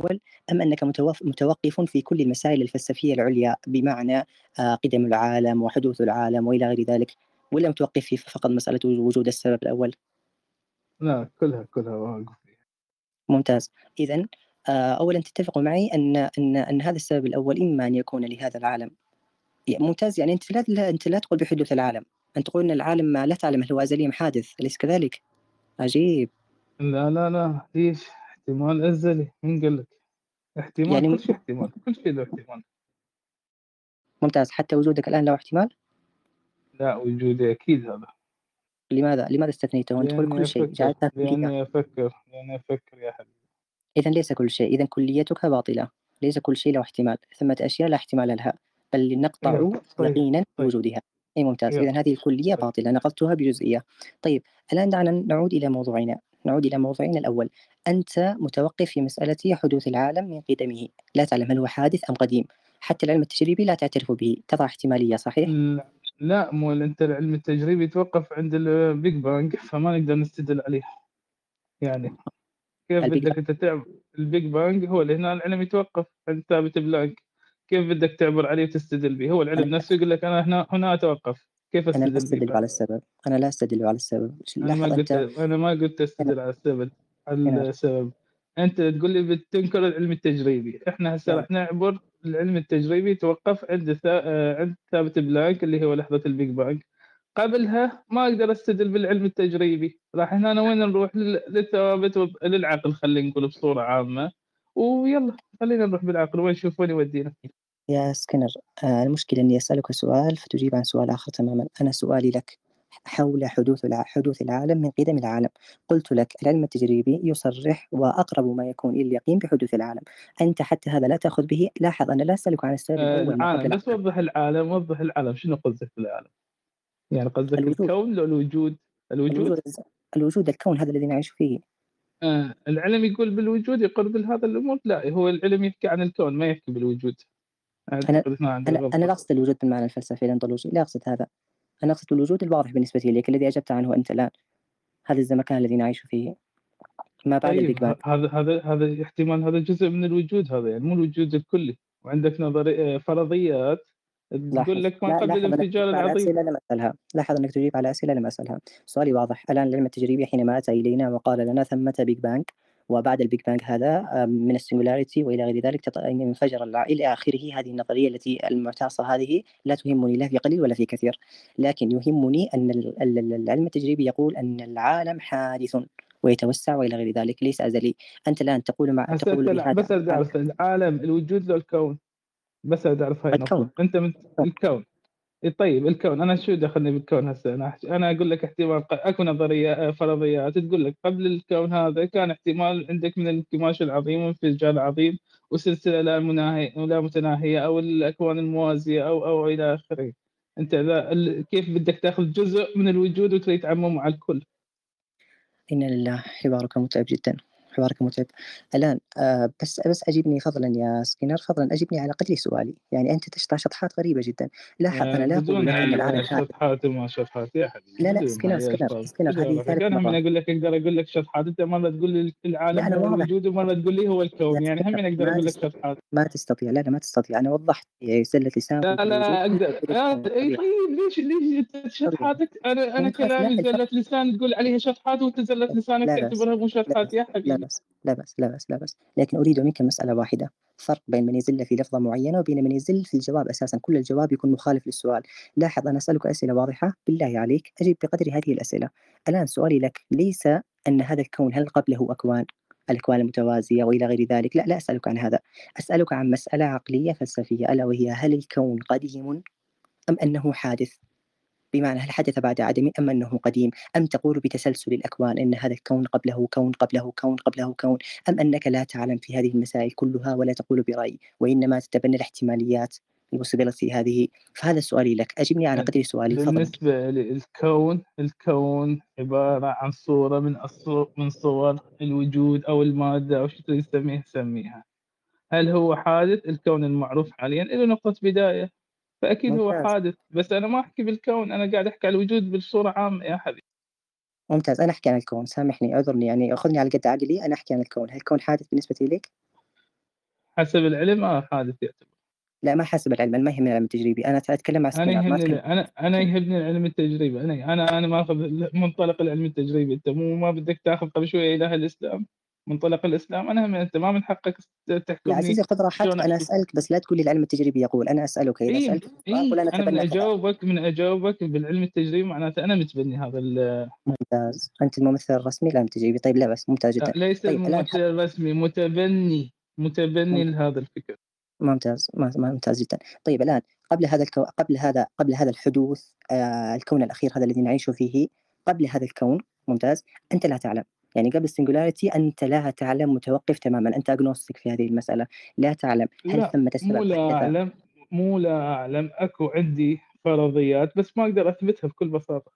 الأول أم أنك متوقف في كل المسائل الفلسفية العليا بمعنى آه، قدم العالم وحدوث العالم وإلى غير ذلك ولا متوقف في فقط مسألة وجود السبب الأول؟ لا كلها كلها وأقف ممتاز. إذا آه، أولا تتفق معي أن أن أن هذا السبب الأول إما أن يكون لهذا العالم. ممتاز. يعني أنت لا أنت لا تقول بحدوث العالم. أنت تقول أن العالم ما لا تعلم هل هو أزلي أم حادث أليس كذلك؟ عجيب. لا لا لا ليش احتمال أزلي من قال لك احتمال يعني كل شيء احتمال كل شيء له احتمال. ممتاز. حتى وجودك الآن له احتمال؟ لا وجودي أكيد هذا. لماذا؟ لماذا استثنيته؟ أنت تقول كل شيء جعلتها لأني أفكر لأني أفكر يا حبيبي. إذا ليس كل شيء إذا كليتك باطلة. ليس كل شيء له احتمال. ثمة أشياء لا احتمال لها. بل نقطع طيب. يقينا طيب. بوجودها أي ممتاز. إذا هذه الكلية طيب. باطلة نقضتها بجزئية. طيب الآن دعنا نعود إلى موضوعنا. نعود إلى موضوعنا الأول. أنت متوقف في مسألة حدوث العالم من قدمه. لا تعلم هل هو حادث أم قديم. حتى العلم التجريبي لا تعترف به. تضع احتمالية صحيح؟ لا. مو أنت العلم التجريبي يتوقف عند ال Big Bang فما نقدر نستدل عليه. يعني كيف بدك أنت تعبر ال Big Bang هو اللي هنا العلم يتوقف عند ثابت بلانك كيف بدك تعبر عليه وتستدل به؟ هو العلم نفسه يقول لك أنا هنا هنا أتوقف. كيف أستدل أنا لا استدل على السبب. أنا لا أستدل على السبب. أنا ما قلت انت... أنا ما قلت أستدل على السبب. على السبب. أنت تقول لي بتنكر العلم التجريبي. إحنا هسه راح نعبر العلم التجريبي. توقف عند عند ثابت بلانك اللي هو لحظة ال Big Bang قبلها ما أقدر أستدل بالعلم التجريبي. راح هنا وين نروح للثوابت للعقل خلينا نقول بصورة عامة. ويلا خلينا نروح بالعقل. وين نشوف وين يودينا يا سكنر آه المشكلة إني أسألك سؤال فتجيب عن سؤال آخر تماما. أنا سؤالي لك حول حدوث حدوث العالم من قدم العالم. قلت لك العلم التجريبي يصرح وأقرب ما يكون إلى اليقين بحدوث العالم. أنت حتى هذا لا تأخذ به. لاحظ أنا لا أسألك عن السبب آه العالم. بس وضح العالم وضح العالم. شنو قصدك بالعالم؟ يعني قصدك الكون لو الوجود؟ الوجود؟ الوجود, الوجود الكون هذا الذي نعيش فيه. آه العلم يقول بالوجود يقرب هذا الأمور؟ لا هو العلم يحكي عن الكون ما يحكي بالوجود. أنا أنا, أنا لا أقصد الوجود بالمعنى الفلسفي الأنطولوجي لا أقصد هذا. أنا أقصد الوجود الواضح بالنسبة لك الذي أجبت عنه أنت الآن. هذا الزمكان الذي نعيش فيه. ما بعد طيب البيج هذا هذا هذا احتمال هذا جزء من الوجود هذا يعني مو الوجود الكلي. وعندك نظري فرضيات تقول لك ما قبل الانفجار العظيم. لم أسألها. لاحظ أنك تجيب على أسئلة لم أسألها. سؤالي واضح. الآن العلم التجريبي حينما أتى إلينا وقال لنا ثمة Big Bang وبعد ال Big Bang هذا من ال singularity وإلى غير ذلك انفجر إلى آخره هذه النظرية التي المعتصه هذه لا تهمني لا في قليل ولا في كثير. لكن يهمني أن العلم التجريبي يقول أن العالم حادث ويتوسع وإلى غير ذلك ليس أزلي. أنت الآن تقول مع تقول بهذا بس العالم الوجود له الكون. بس اعرف هاي الكون. أنت من الكون. إيه، طيب الكون. أنا شو دخلني بالكون هسه؟ أنا أنا أقول لك احتمال أكو نظرية آه، فرضيات تقول لك قبل الكون هذا كان احتمال عندك من الانكماش العظيم وانفجار عظيم وسلسلة لا مناهيه لا متناهية أو الأكوان الموازية أو أو إلى آخره. أنت كيف بدك تأخذ جزء من الوجود وتريد تعممه على الكل؟ إنا لله حوارك متعب جدا. حوارك متعب. الآن آه بس بس أجبني فضلا يا سكينر فضلا أجبني على قدر سؤالي. يعني أنت تشطح شطحات غريبة جدا. لاحظ أنا لا أقول لك أن العالم شطحات وما شطحات يا حبيبي لا لا سكينر سكينر سكينر هذه ثالث أنا من أقول لك أقدر أقول لك شطحات أنت مرة تقول لي العالم هو الوجود ومرة تقول لي هو الكون. يعني هم أقدر أقول لك شطحات. ما تستطيع. لا لا ما تستطيع. أنا وضحت زلة لسان لا لا أقدر. طيب ليش ليش شطحاتك؟ أنا أنا كلامي زلة لسان تقول عليها شطحات وأنت زلة لسانك تعتبرها مو شطحات يا حبيبي بس لا بس لا بس لا بس لكن أريد منك مسألة واحدة. فرق بين من يزل في لفظة معينة وبين من يزل في الجواب. أساسا كل الجواب يكون مخالف للسؤال. لاحظ أنا أسألك أسئلة واضحة. بالله عليك أجب بقدر هذه الأسئلة. الآن سؤالي لك. ليس أن هذا الكون هل قبله أكوان؟ الأكوان المتوازية وإلى غير ذلك؟ لا لا أسألك عن هذا. أسألك عن مسألة عقلية فلسفية. ألا وهي هل الكون قديم أم أنه حادث؟ بمعنى هل حدث بعد عدم أم أنه قديم؟ أم تقول بتسلسل الأكوان أن هذا الكون قبله كون قبله كون قبله كون؟ أم أنك لا تعلم في هذه المسائل كلها ولا تقول برأي وإنما تتبنى الاحتماليات البوسيبيلتي هذه؟ فهذا سؤالي لك. أجبني على قدر سؤالي بالنسبة للكون الكون عبارة عن صورة من من صور الوجود أو المادة أو شو تسميها سميها. هل هو حادث؟ الكون المعروف حاليا له نقطة بداية. فأكيد ممتاز. هو حادث. بس أنا ما أحكي بالكون أنا قاعد أحكي على الوجود بصورة عامة يا حبيبي. ممتاز. أنا أحكي عن الكون. سامحني أعذرني. يعني خذني على قد عقلي. أنا أحكي عن الكون. هل الكون حادث بالنسبة لك؟ حسب العلم آه حادث يعتبر. لا ما حسب العلم. أنا ما يهمني العلم التجريبي. أنا أتكلم عن أنا يهمني أنا أنا يهمني العلم التجريبي. أنا أنا أنا ما أخذ منطلق العلم التجريبي. أنت مو ما بدك تاخذ قبل شوية إله الإسلام؟ منطلق الإسلام أنا أنت ما من حقك تحكمني يا عزيزي خذ راحتك أنا أسألك بس لا تقول لي العلم التجريبي يقول أنا أسألك إذا إيه سالت إيه أنا, أنا من أجاوبك من أجاوبك بالعلم التجريبي معناته أنا متبني هذا ممتاز. أنت الممثل الرسمي؟ للعلم التجريبي طيب لا بس ممتاز جدا. ليس طيب الممثل الرسمي متبني متبني لهذا الفكر. ممتاز ممتاز جدا. طيب الآن قبل هذا الكو... قبل هذا قبل هذا الحدوث آه الكون الأخير هذا الذي نعيش فيه قبل هذا الكون ممتاز أنت لا تعلم. يعني قبل ال singularity أنت لا تعلم متوقف تماما أنت agnostic في هذه المسألة لا تعلم. هل ثمة سبب مو لا أعلم مو لا أعلم. أكو عندي فرضيات بس ما أقدر أثبتها بكل بساطة.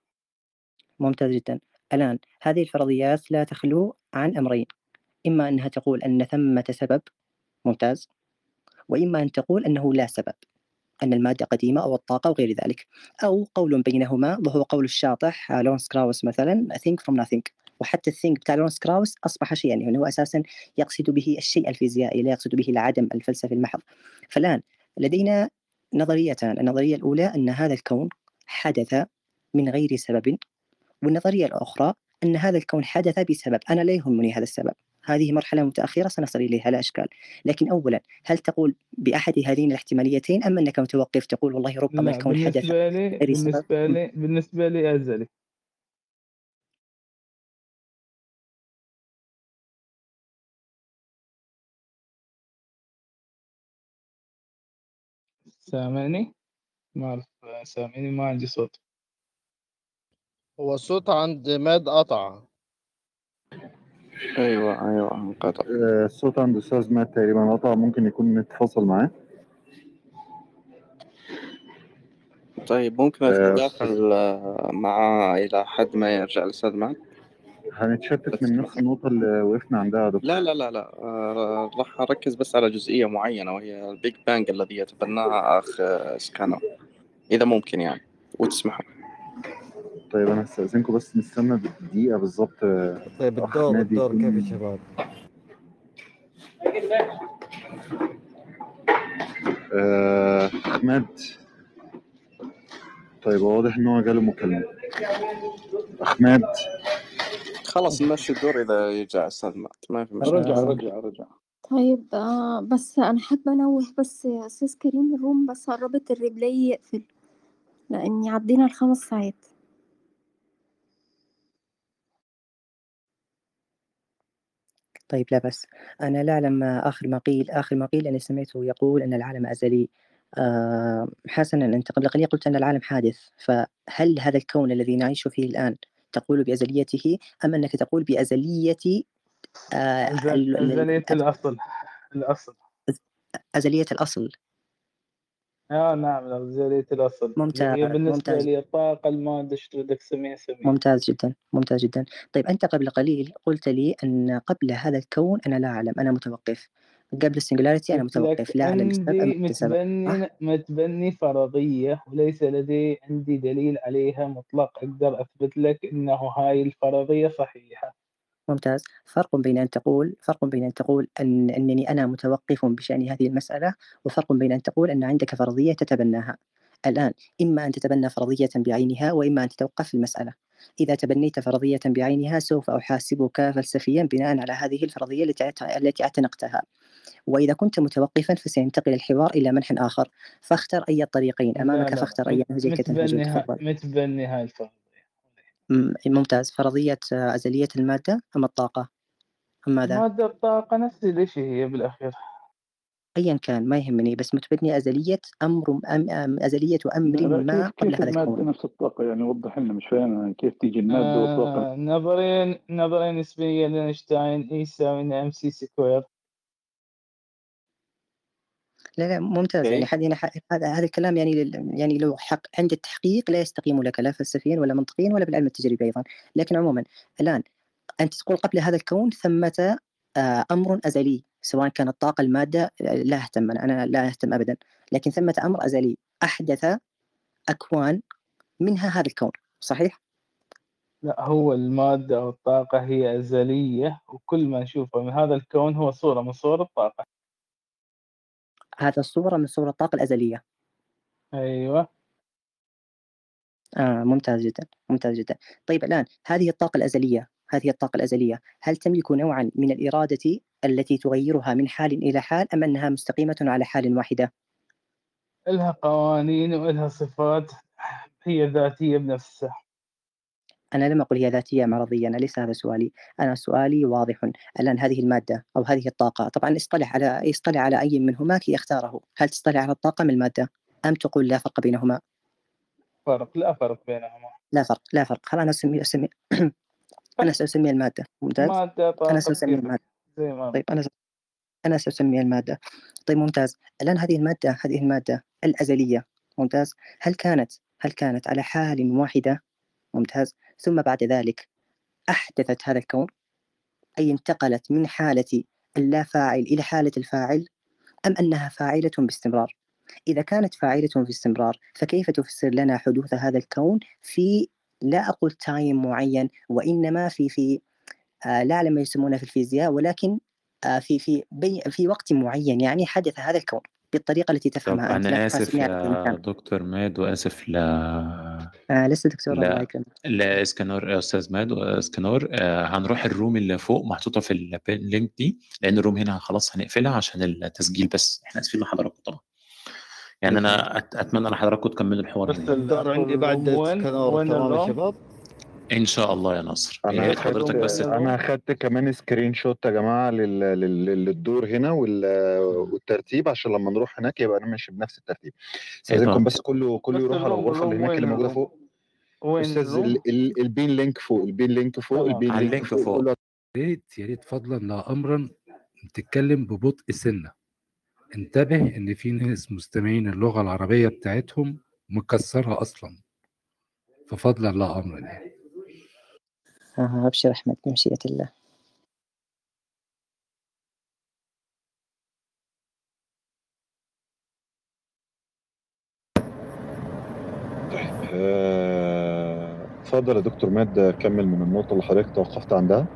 ممتاز جدا. الآن هذه الفرضيات لا تخلو عن أمرين. إما أنها تقول أن ثمة سبب ممتاز. وإما أن تقول أنه لا سبب أن المادة قديمة أو الطاقة وغير ذلك. أو قول بينهما وهو قول الشاطح لورنس كراوس مثلا thing from nothing. وحتى ال thing بتاع لورنس كراوس أصبح شيئا يعني هو أساسا يقصد به الشيء الفيزيائي لا يقصد به العدم الفلسفي المحض. فالآن لدينا نظريتان النظرية الأولى أن هذا الكون حدث من غير سبب والنظرية الأخرى أن هذا الكون حدث بسبب. أنا لا يهمني هذا السبب. هذه مرحلة متأخرة سنصل إليها لا إشكال. لكن أولا هل تقول بأحد هذين الاحتماليتين أم أنك متوقف تقول والله ربما الكون حدث بالنسبة لي بالنسبة لي بالنسبة لي أزلي. سامعني؟ ما أعرف سامعني ما عندي صوت. هو الصوت عند ماد قطع. أيوه أيوه انقطع آه، الصوت عند أستاذ مات تقريبا قطع. ممكن يكون نتفصل معاه. طيب ممكن أتداخل آه معاه إلى حد ما يرجع الاستاذ ماد هنتشتت من نفس النقطة اللي وقفنا عندها دكتور. لا لا لا لا. آه راح أركز بس على جزئية معينة وهي ال Big Bang الذي يتبناها أخ سكانور. إذا ممكن يعني وتسمحوا. طيب أنا هستأذنكم بس نستنى دقيقة بالظبط طيب الدور الدور كيف يا شباب؟ آه، أحمد طيب واضح إن هو جاله مكالمة. أحمد خلاص نمشي الدور إذا يرجع أستاذ مات. ما في مشكلة. رجع رجع رجع طيب آه بس أنا حابة أنوه بس يا أستاذ كريم الروم بس قربت الريبلاي يقفل لأني عدينا الخمس ساعات. طيب لا بس أنا لا أعلم آخر ما قيل آخر ما قيل أني سمعته يقول أن العالم أزلي. آه حسنا أنت قبل قليل قلت أن العالم حادث. فهل هذا الكون الذي نعيش فيه الآن تقول بأزليته أم أنك تقول بأزلية آه أزلية الأصل الأصل. أزلية الأصل. آه نعم أزلية الأصل. ممتاز هي بالنسبة ممتاز. لي الطاقة المادة شو بدك تسميها؟ سميها. ممتاز جدا ممتاز جدا. طيب أنت قبل قليل قلت لي أن قبل هذا الكون أنا لا أعلم أنا متوقف. قبل السنجولاريتي أنا متوقف لا السبب متبني متبني فرضية وليس لدي عندي دليل عليها مطلق أقدر أثبت لك أنه هاي الفرضية صحيحة. ممتاز. فرق بين أن تقول فرق بين أن تقول أن أنني أنا متوقف بشأن هذه المسألة وفرق بين أن تقول أن عندك فرضية تتبناها. الآن إما أن تتبنى فرضية بعينها وإما أن تتوقف في المسألة. إذا تبنيت فرضية بعينها سوف أحاسبك فلسفيا بناء على هذه الفرضية التي اعتنقتها وإذا كنت متوقفا فسينتقل الحوار إلى منح آخر. فاختر أي الطريقين أمامك لا لا. فاختر أي نهجك تنهج متبني هاي الفرضية. ممتاز. فرضية أزلية المادة أم الطاقة؟ أم ماذا؟ المادة الطاقة نفس الشيء هي بالأخير. ايا كان ما يهمني بس متبني أزلية أمر أم أم أزلية أمر ما قبل هذا الكون نفس الطاقة؟ يعني وضح لنا مش فاهم كيف تيجي الماده آه والطاقه نظريا نظريا نسبيه لأينشتاين E يساوي MC square لا لا ممتاز. يعني هذا هذا هذا الكلام يعني يعني لو حق عند التحقيق لا يستقيم لك لا فلسفيا ولا منطقيا ولا بالعلم التجريبي أيضا. لكن عموما الآن أنت تقول قبل هذا الكون ثمة آه، أمر أزلي. سواء كانت الطاقة المادة لا أهتم أنا لا أهتم ابدا. لكن ثمة أمر أزلي أحدث أكوان منها هذا الكون صحيح؟ لا هو المادة أو الطاقة هي أزلية وكل ما نشوفه من هذا الكون هو صورة من صور الطاقة. هذا الصورة من صور الطاقة الأزلية. أيوه. آه ممتاز جدا ممتاز جدا. طيب الآن هذه الطاقة الأزلية هذه الطاقة الأزلية هل تملك نوعا من الإرادة التي تغيرها من حال إلى حال أم أنها مستقيمة على حال واحدة؟ إلها قوانين وإلها صفات هي ذاتية بنفسها. أنا لم أقل هي ذاتية مرضية أنا ليس هذا سؤالي. أنا سؤالي واضح. الآن هذه المادة أو هذه الطاقة طبعا اصطلح على اصطلح على أي منهما كي يختاره هل تصطلح على الطاقة من المادة؟ أم تقول لا فرق بينهما؟ فرق لا فرق بينهما. لا فرق لا فرق. خلاص أنا أسمي أسمي أنا سأسمي المادة. ممتاز. مادة طاقة أنا سأسمي المادة. طيب أنا أنا سأسمي المادة. طيب ممتاز. الآن هذه المادة هذه المادة الأزلية. ممتاز. هل كانت هل كانت على حال واحدة؟ ممتاز. ثم بعد ذلك أحدثت هذا الكون؟ أي انتقلت من حالة اللا فاعل إلى حالة الفاعل؟ أم أنها فاعلة باستمرار؟ إذا كانت فاعلة باستمرار فكيف تفسر لنا حدوث هذا الكون في لا أقول time معين وإنما في في لا أعلم ما يسمونه في الفيزياء ولكن آه في في بي في وقت معين يعني حدث هذا الكون بالطريقة التي تفهمها طب تقاسم يعني يا. دكتور ماد وآسف ل آه لست دكتور لا. الله يكرمك لا اسكانور يا أستاذ ماد واسكانور آه هنروح ال room اللي فوق محطوطة في ال link دي لأن ال room هنا خلاص هنقفلها عشان التسجيل بس إحنا آسفين لحضراتكم طبعا يعني أنا أت- أتمنى إن حضراتكم تكملوا الحوار بس عندي بعد وين سكنور وين تمام يا؟ شباب إن شاء الله يا نصر أنا ريت حضرتك بس. أنا أخدت كمان screenshot يا جماعة لل... لل... للدور هنا وال... والترتيب عشان لما نروح هناك يبقى أنا ماشي بنفس الترتيب استاذنكم طب. بس كله كله يروح على الغرفة اللي هناك اللي موجودة؟ فوق وين أستاذ؟ ال... ال... ال pin link فوق ال pin link فوق تمام. ال pin link فوق فوق. يا ريت يا ريت فضلا لا امرا تتكلم ببطء سنة انتبه إن في ناس مستمعين اللغة العربية بتاعتهم مكسرها أصلا ففضلا لا امرا يعني آه أبشر أحمد بمشيئة الله. آه، اتفضل يا دكتور ماد كمل من النقطة اللي حضرتك توقفت عندها.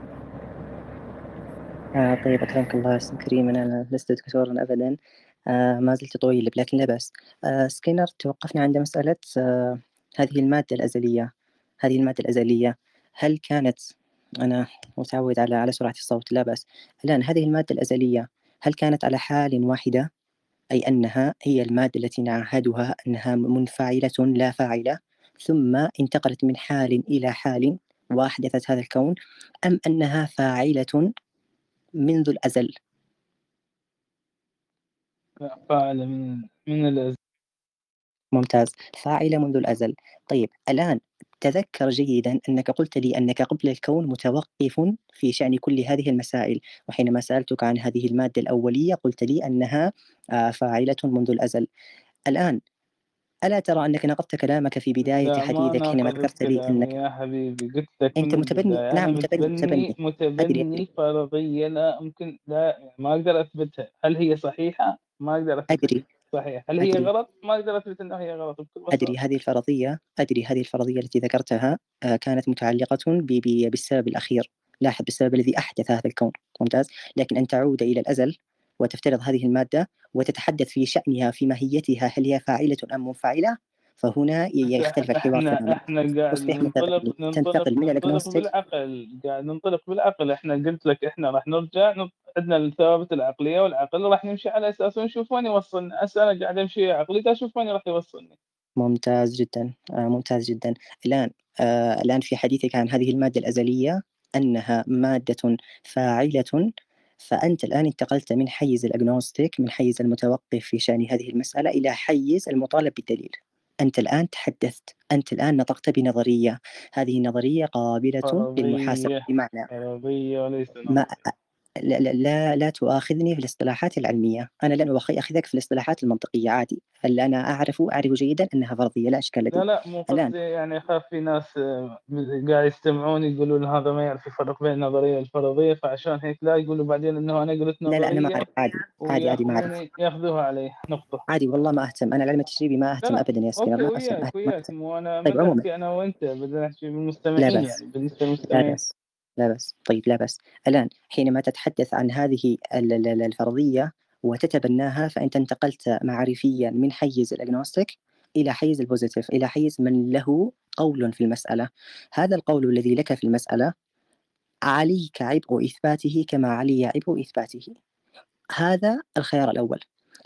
آه طيب أكرمك الله أستاذ كريم أنا لست دكتورا أبدا. آه ما زلت طويل لكن لا بأس. آه سكينر توقفنا عند مسألة آه هذه المادة الأزلية. هذه المادة الأزلية. هل كانت أنا متعود على على سرعة الصوت؟ لا بأس. الآن هذه المادة الأزلية هل كانت على حال واحدة؟ أي أنها هي المادة التي نعهدها أنها منفعلة لا فاعلة؟ ثم انتقلت من حال إلى حال وأحدثت هذا الكون أم أنها فاعلة منذ الأزل؟ فاعلة من من الأز... ممتاز فاعلة منذ الأزل. طيب الآن تذكر جيدا أنك قلت لي أنك قبل الكون متوقف في شأن كل هذه المسائل وحينما سألتك عن هذه المادة الأولية قلت لي أنها آه، فاعلة منذ الأزل. الآن ألا ترى أنك نقضت كلامك في بداية لا ما حديثك حينما ناقضت ذكرت لي كلامي أنك يا حبيبي قلت لك أنت من متبني- البداية نعم، أنا متبني- متبني متبني فرضية لا ممكن لا ما أقدر أثبتها. هل هي صحيحة؟ ما أقدر أثبت أدري. صحيح. هل هي أدري. غلط؟ ما أقدر أثبت أنها هي غلط أدري هذه الفرضية أدري هذه الفرضية التي ذكرتها آه، كانت ب- بالسبب الأخير. لاحظ بالسبب الذي أحدث هذا الكون. ممتاز. لكن أن تعود إلى الأزل وتفترض هذه المادة وتتحدث في شأنها في ماهيتها هل هي فاعلة أم منفعلة فهنا يختلف الحوار إحنا إحنا قاعد تصبح ننطلق. ننطلق من ننطلق بالعقل. قاعد ننطلق بالعقل. إحنا قلت لك إحنا راح نرجع. عندنا الثوابت العقلية والعقل راح نمشي على أساس ونشوف وين يوصلنا هسه أنا قاعد أمشي عقلي أشوف وين راح يوصلني. ممتاز جدا. آه ممتاز جدا. الآن آه الآن في حديثك عن هذه المادة الأزلية أنها مادة فاعلة. فأنت الآن انتقلت من حيز الأجنوستيك من حيز المتوقف في شأن هذه المسألة إلى حيز المطالب بالدليل. أنت الآن تحدثت أنت الآن نطقت بنظرية هذه النظرية قابلة للمحاسبة. بمعنى فرضيه وليس ما لا, لا, لا, لا تؤاخذني في الاصطلاحات العلمية. أنا لن أخذك في الاصطلاحات المنطقية عادي. اللي أنا أعرف أعرف جيدا أنها فرضية؟ لا إشكال لدي لا لا مو. قصدي يعني أخاف في ناس آه، قاعد يستمعون يقولون هذا ما يعرف يفرق بين النظرية والفرضيه فعشان هيك لا يقولوا بعدين إنه أنا قلت لا لا أنا ما أعرف. عادي عادي عادي ما أعرف. ياخذوها علي نقطة. عادي والله ما أهتم. أنا العلم التجريبي ما أهتم لا، أبدا يا سكينر ما أهتم وياك وياك. مو أنا طيب، أنا وأنت. بدنا نحكي بالمستمعين. يعني بالنسبة لا للمستمعين لا بأس طيب لا بأس. الآن حينما تتحدث عن هذه ال- ال- ال- الفرضية وتتبناها فأنت انتقلت معرفيا من حيز الأجنوستيك إلى حيز البوزيتيف إلى حيز من له قول في المسألة. هذا القول الذي لك في المسألة عليك عبء إثباته كما علي عبء إثباته. هذا الخيار الأول.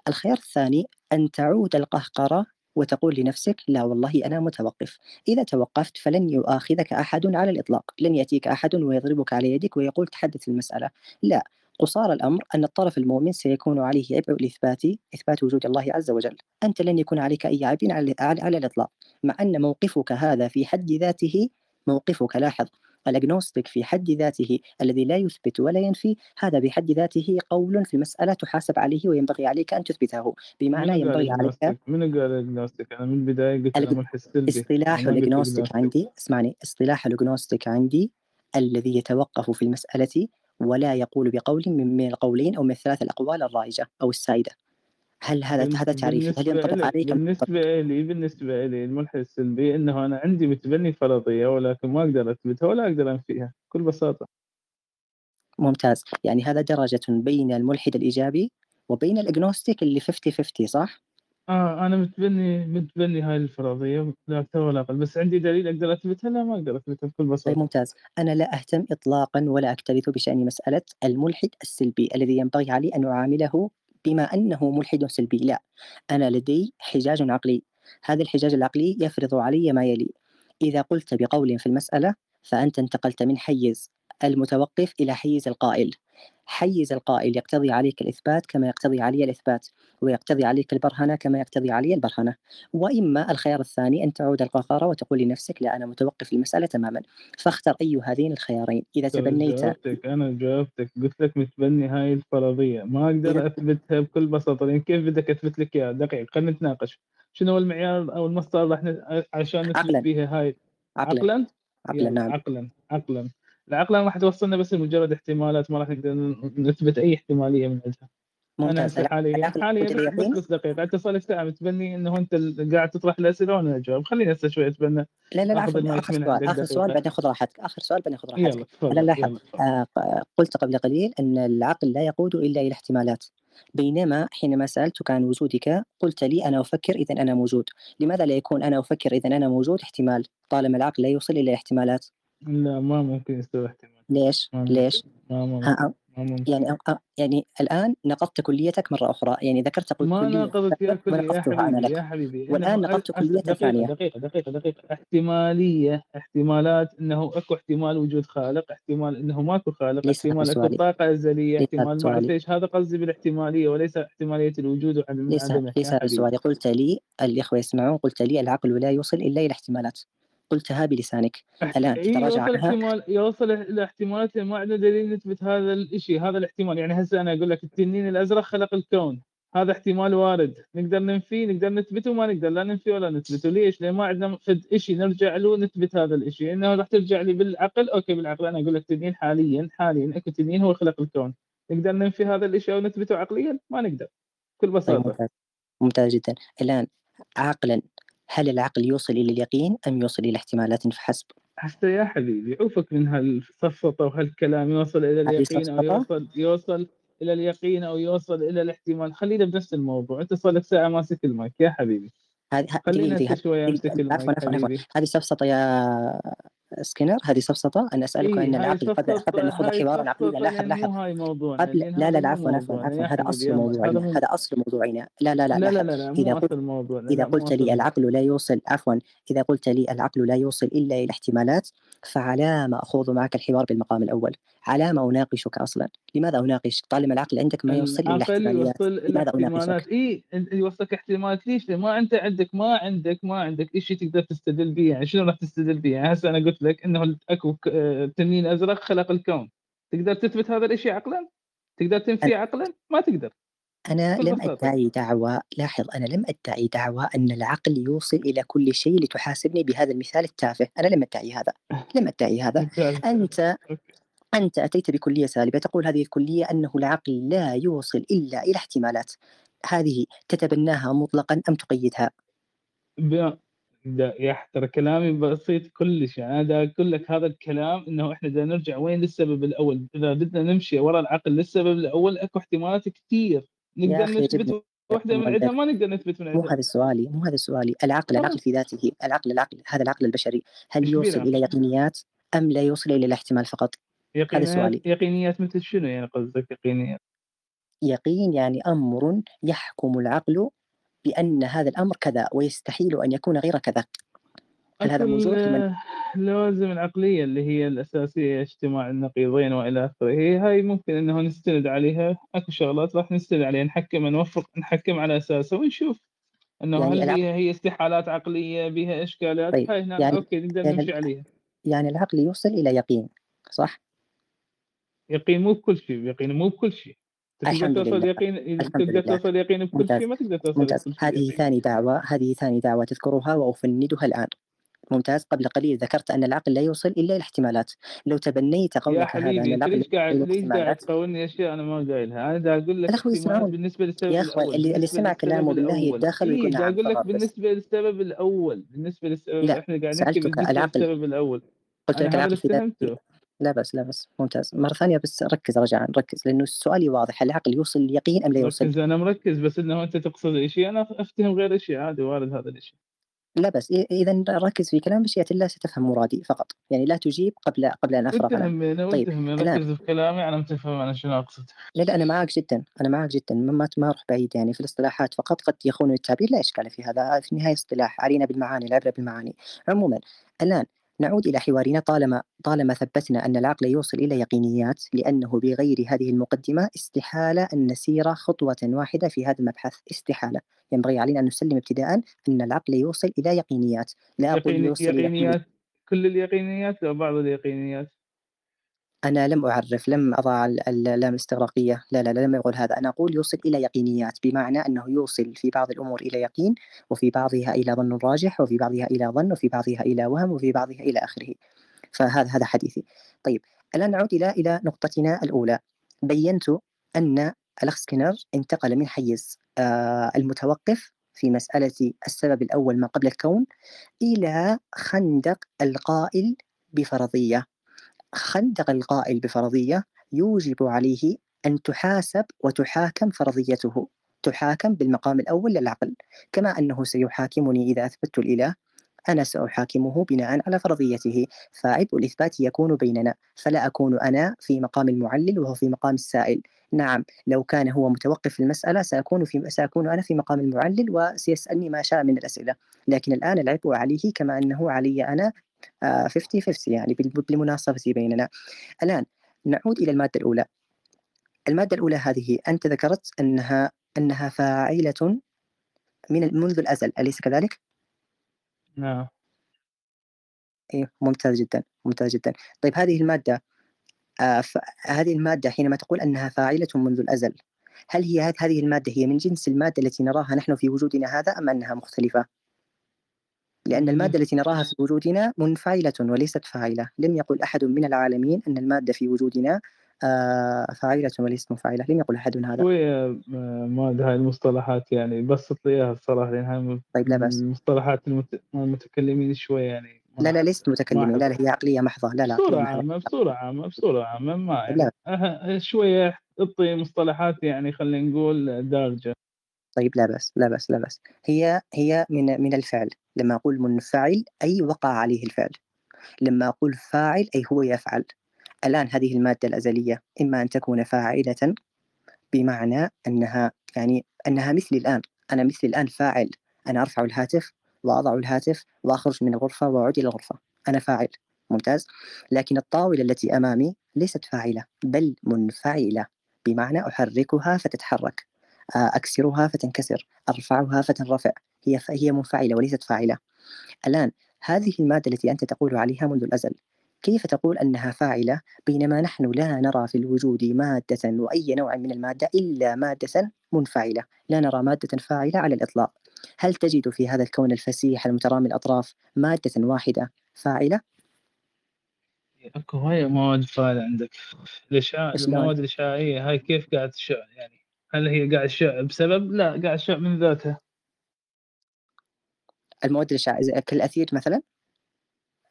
الخيار الثاني أن تعود القهقرة وتقول لنفسك لا والله أنا متوقف. إذا توقفت فلن يؤاخذك أحد على الإطلاق. لن يأتيك أحد ويضربك على يدك ويقول تحدث المسألة لا قصار الأمر أن الطرف المؤمن سيكون عليه عبء الإثبات إثبات وجود الله عز وجل. أنت لن يكون عليك أي عبء على, على الإطلاق. مع أن موقفك هذا في حد ذاته موقفك لاحظ. الأجنوستيك في حد ذاته الذي لا يثبت ولا ينفي هذا بحد ذاته قول في المسألة تحاسب عليه وينبغي عليك أن تثبته. بمعنى ينبغي عليك من قال الأجنوستيك أنا من البداية قلت سلبي اصطلاح الأجنوستيك عندي اسمعني. اصطلاح الأجنوستيك عندي الذي يتوقف في المسألة ولا يقول بقول من القولين أو من الثلاث الأقوال الرائجة أو السائدة. هل هذا هذا تعريف؟ هل ينطبق عليك بالنسبة لي بالنسبة لي الملحد السلبي إنه أنا عندي متبني فرضية ولكن ما أقدر أثبتها ولا أقدر أنفيها بكل بساطة. ممتاز. يعني هذا درجة بين الملحد الإيجابي وبين الأجنوستيك اللي 50 50 صح؟ آه أنا متبني متبني هاي الفرضية لا أكثر ولا أقل بس عندي دليل أقدر أثبتها؟ لا ما أقدر أثبتها بكل بساطة. طيب ممتاز. أنا لا أهتم اطلاقا ولا أكترث بشأن مسألة الملحد السلبي الذي ينبغي علي أن أعامله بما أنه ملحد سلبي. لا أنا لدي حجاج عقلي. هذا الحجاج العقلي يفرض علي ما يلي. إذا قلت بقول في المسألة فأنت انتقلت من حيز. المتوقف إلى حيز القائل. حيز القائل يقتضي عليك الإثبات كما يقتضي علي الإثبات ويقتضي عليك البرهنة كما يقتضي علي البرهنة. وإما الخيار الثاني أن تعود القهقرة وتقول لنفسك لا أنا متوقف المسألة تماما. فاختر أي هذين الخيارين. إذا تبنيت جاوبتك أنا جاوبتك. قلت لك متبني هاي الفرضية. ما أقدر أثبتها بكل بساطة. يعني كيف بدك أثبت لك إياها؟ دقيقة خلينا نتناقش. شنو هو المعيار أو المسطرة راح عشان نثبت فيها هاي؟ عقلا. عقلا؟ عقلا نعم. عقلا عقلا. العقل راح توصلنا بس لمجرد احتمالات ما راح نقدر نثبت أي احتمالية من عندها. أنا هسه حاليا حاليا بس دقيقه انت صار لك ساعه متبني إنه أنت قاعد تطرح الأسئلة وأنا أجاوب. خليني هسه شوي أتبنى. لا لا لا اخر سؤال اخر سؤال بعدين خذ راحتك. اخر سؤال بعدين خذ راحتك. يلا لاحظ آه قلت قبل قليل إن العقل لا يقود إلا إلى احتمالات بينما حينما سألتك عن وجودك قلت لي أنا أفكر إذا أنا موجود. لماذا لا يكون أنا أفكر إذا أنا موجود؟ احتمال. طالما العقل لا يوصل إلى احتمالات لا ما ممكن يستوي احتمال. ليش؟ ما ليش؟ ما ممكن. ها ما ممكن. يعني يعني الآن نقضت كليتك مرة أخرى يعني ذكرت قلت ما يا ثانية كلية يا حبيبي يا حبيبي. والآن نقضت دقيقة ثانية. دقيقة دقيقة دقيقة. احتمالية احتمالات إنه أكو احتمال وجود خالق احتمال إنه ماكو خالق احتمال أكو ليس هذا احتمال ما إيش. هذا قصدي بالاحتمالية وليس احتمالية الوجود وعدم ليس ليس سؤالي قلت لي الإخوة يسمعون قلت لي العقل لا يوصل إلا إلى احتمالات. قلتها بلسانك اي تتراجع يوصل عنها؟ احتمال يوصل إلى احتمالات ما عندنا دليل نثبت هذا الشيء هذا الاحتمال. يعني هسه أنا أقول لك التنين الأزرق خلق الكون. هذا احتمال وارد. نقدر ننفيه نقدر نثبته ما نقدر لا ننفيه ولا نثبته. ليش؟ لأن ما عندنا فد شيء نرجع له نثبت هذا الشيء إنه راح ترجع لي بالعقل. أوكي بالعقل. أنا أقول لك تنين حاليا حاليا أكو تنين هو خلق الكون. نقدر ننفي هذا الشيء أو نثبته عقليا؟ ما نقدر. بكل طيب بساطه ممتاز. ممتاز جدا. الآن عقلا هل العقل يوصل إلى اليقين أم يوصل إلى احتمالات فحسب؟ حتى يا حبيبي عوفك من هالسفسطه وهالكلام يوصل هذه اليقين سفسطة يوصل يوصل إلى اليقين أو يوصل إلى الاحتمال. خلينا بنفس الموضوع أنت صار لك ساعة ماسك المايك يا حبيبي. هذه خلينا دقيقة امسك عفوا عفوا عفوا حبيبي. هذه سفسطة يا سكينر هذه سفسطة أن أسألك اي أن العقل قبل قبل أن نخوض عقليا سفسطه لاحظ لاحظ قبل لأن لا. هذا لا لا عفوا عفوا عفوا. هذا حبيبي أصل موضوعنا. مو هذا أصل موضوعنا. لا لا لا لا لا لا لا. إذا قلت إذا لا قلت لي العقل لا يوصل عفوا إذا قلت لي العقل لا يوصل إلا إلى احتمالات فعلى ما أخوض معك الحوار بالمقام الأول على ما أناقشك أصلا لماذا أناقشك طالما العقل عندك ما يوصل إلى لماذا أناقشك إي أنت يوصلك احتمالات ليش؟ ما أنت عندك ما عندك ما عندك شيء تقدر تستدل به يعني شنو راح تستدل به؟ يعني هسه أنا قلت لك إنه أكو ك- آه، تنين أزرق خلق الكون تقدر تثبت هذا الشيء عقلا؟ تقدر تنفيه عقلا؟ ما تقدر أنا لم أدعي دعوى لاحظ أنا لم أدعي دعوى أن العقل يوصل إلى كل شيء لتحاسبني بهذا المثال التافه. أنا لم أدعي هذا لم أدعي هذا. مثال أنت أنت أتيت بكلية سالبة تقول هذه الكلية أنه العقل لا يوصل إلا إلى احتمالات. هذه تتبناها مطلقا أم تقيدها؟ ب- يا ترى كلامي بسيط كلش. يعني أنا دا أقول لك هذا الكلام إنه إحنا بدنا نرجع وين للسبب الأول؟ إذا بدنا نمشي ورا العقل للسبب الأول أكو احتمالات كثير نقدر نثبت واحدة من عندها ما نقدر نثبت من مو عندها هذا سؤالي مو هذا سؤالي العقل العقل في ذاته العقل العقل هذا العقل البشري. هل يوصل إلى يقينيات أم لا يوصل إلى الاحتمال فقط؟ هذا سؤالي. يقينيات مثل شنو يعني قصدك يقينيات؟ يقين يعني أمر يحكم العقل بأن هذا الأمر كذا ويستحيل أن يكون غير كذا. هل هذا موجود؟ اللوازم العقلية اللي هي الأساسية اجتماع النقيضين وإلى آخره. هاي ممكن إنه نستند عليها. أكو شغلات راح نستند عليها نحكم نوفق نحكم على أساسها ونشوف إنه يعني هل العقل هي هي استحالات عقلية بها إشكالات؟ طيب هاي هنا يعني أوكي نقدر يعني نمشي عليها. يعني العقل يوصل إلى يقين صح؟ يقين مو بكل شيء يقين مو بكل شيء. تقدر توصل يقين تقدر توصل يقين بكل شيء ما تقدر توصل ممتاز. هذه ثاني دعوة هذه ثاني دعوة تذكرها وأفندها الآن. ممتاز. قبل قليل ذكرت أن العقل لا يوصل إلا الاحتمالات لو تبنيت قولك هذا أن العقل ليش قاعد ليش قاعد تقولني أشياء أنا ما قايلها؟ أنا دا أقول لك الأخوة يسمعون بالنسبة للسبب يا الأول اللي, سمع كلامه بالله يتداخل دا نعم أقول لك بالنسبة للسبب الأول بالنسبة للسبب لا إحنا قاعد نحكي سألتك العقل. للسبب الأول. قلت لك العقل في ذاته لا بس لا بس ممتاز. مرة ثانية بس ركز رجاء ركز. لأنه سؤالي واضح هل العقل يوصل لليقين أم لا يوصل؟ مركز أنا مركز بس إنه أنت تقصد شيء. أنا افتهم غير شيء. عادي وارد هذا الشيء لا بس إذا ركز في كلام بشيئة الله ستفهم مرادي فقط. يعني لا تجيب قبل قبل أنا واتهم أنا طيب ركز في كلامي أنا متفهم أنا شنو أقصد. لا لا أنا معك جدا أنا معك جدا. ما ما أروح بعيد يعني في الاصطلاحات فقط. قد يخون التعبير لا إشكال في هذا. في النهاية اصطلاح علينا بالمعاني العبرة بالمعاني. عموما الآن نعود إلى حوارنا طالما طالما ثبتنا أن العقل يوصل إلى يقينيات لأنه بغير هذه المقدمة استحالة أن نسير خطوة واحدة في هذا المبحث. استحالة. ينبغي علينا أن نسلم ابتداء أن العقل يوصل إلى يقينيات. لا أقول يوصل إلى يقينيات كل اليقينيات أو بعض اليقينيات. أنا لم أعرف لم أضع ال- اللام الاستغراقية لا لا لا لم أقول هذا. أنا أقول يوصل إلى يقينيات بمعنى أنه يوصل في بعض الأمور إلى يقين وفي بعضها إلى ظن راجح وفي بعضها إلى ظن وفي بعضها إلى وهم وفي بعضها إلى آخره. فهذا هذا حديثي. طيب الآن نعود إلى إلى نقطتنا الأولى. بينت أن الأخ سكينر انتقل من حيز آه المتوقف في مسألة السبب الأول ما قبل الكون إلى خندق القائل بفرضية. خندق القائل بفرضية يوجب عليه أن تحاسب وتحاكم فرضيته تحاكم بالمقام الأول للعقل كما أنه سيحاكمني إذا أثبتت الإله أنا سأحاكمه بناء على فرضيته. فعبء الإثبات يكون بيننا فلا أكون أنا في مقام المعلل وهو في مقام السائل. نعم لو كان هو متوقف في المسألة سأكون في سأكون أنا في مقام المعلل وسيسألني ما شاء من الأسئلة. لكن الآن العبء عليه كما أنه علي أنا 50 50 يعني بال- بالمناصفة بيننا الآن نعود إلى المادة الأولى المادة الأولى هذه أنت ذكرت أنها أنها فاعلة من منذ الأزل أليس كذلك؟ نعم إيه ممتاز جدا ممتاز جدا طيب هذه المادة آه ف... هذه المادة حينما تقول أنها فاعلة منذ الأزل هل هي هذ- هذه المادة هي من جنس المادة التي نراها نحن في وجودنا هذا أم أنها مختلفة؟ لأن المادة التي نراها في وجودنا منفعلة وليست فاعلة. لم يقل أحد من العالمين أن المادة في وجودنا آه فاعلة وليست منفعلة لم يقل أحد هذا. شوية آه، ما هاي المصطلحات يعني. بسط لي إياها الصراحة لأن هاي من طيب لا بأس. المصطلحات المت- المتكلمين شوية يعني لا لا ليست متكلمين لا لا هي عقلية محضة. لا لا بصورة محضة عامة بصورة عامة بصورة عامة ما طيب يعني. شوية تعطي مصطلحات يعني خلينا نقول دارجة. طيب لا بأس لا بأس لا بأس. هي هي من من الفعل. لما أقول منفعل أي وقع عليه الفعل. لما أقول فاعل أي هو يفعل. الآن هذه المادة الأزلية إما أن تكون فاعلة بمعنى أنها يعني أنها مثلي الآن. أنا مثلي الآن فاعل. أنا أرفع الهاتف وأضع الهاتف وأخرج من الغرفة وأعود إلى الغرفة. أنا فاعل. ممتاز؟ لكن الطاولة التي أمامي ليست فاعلة بل منفعلة. بمعنى أحركها فتتحرك. أكسرها فتنكسر أرفعها فتنرفع. هي هي منفعلة وليست فاعلة. الآن هذه المادة التي أنت تقول عليها منذ الأزل كيف تقول أنها فاعلة بينما نحن لا نرى في الوجود مادة وأي نوع من المادة إلا مادة منفعلة؟ لا نرى مادة فاعلة على الإطلاق. هل تجد في هذا الكون الفسيح المترامي الأطراف مادة واحدة فاعلة؟ أكو هاي مواد فاعلة عندك. شلون؟ المواد الاشعاعية هاي كيف قاعد تشع يعني هل هي قاعد تشع بسبب؟ لا قاعد تشع من ذاتها. المواد الإشعاع كالأثير مثلا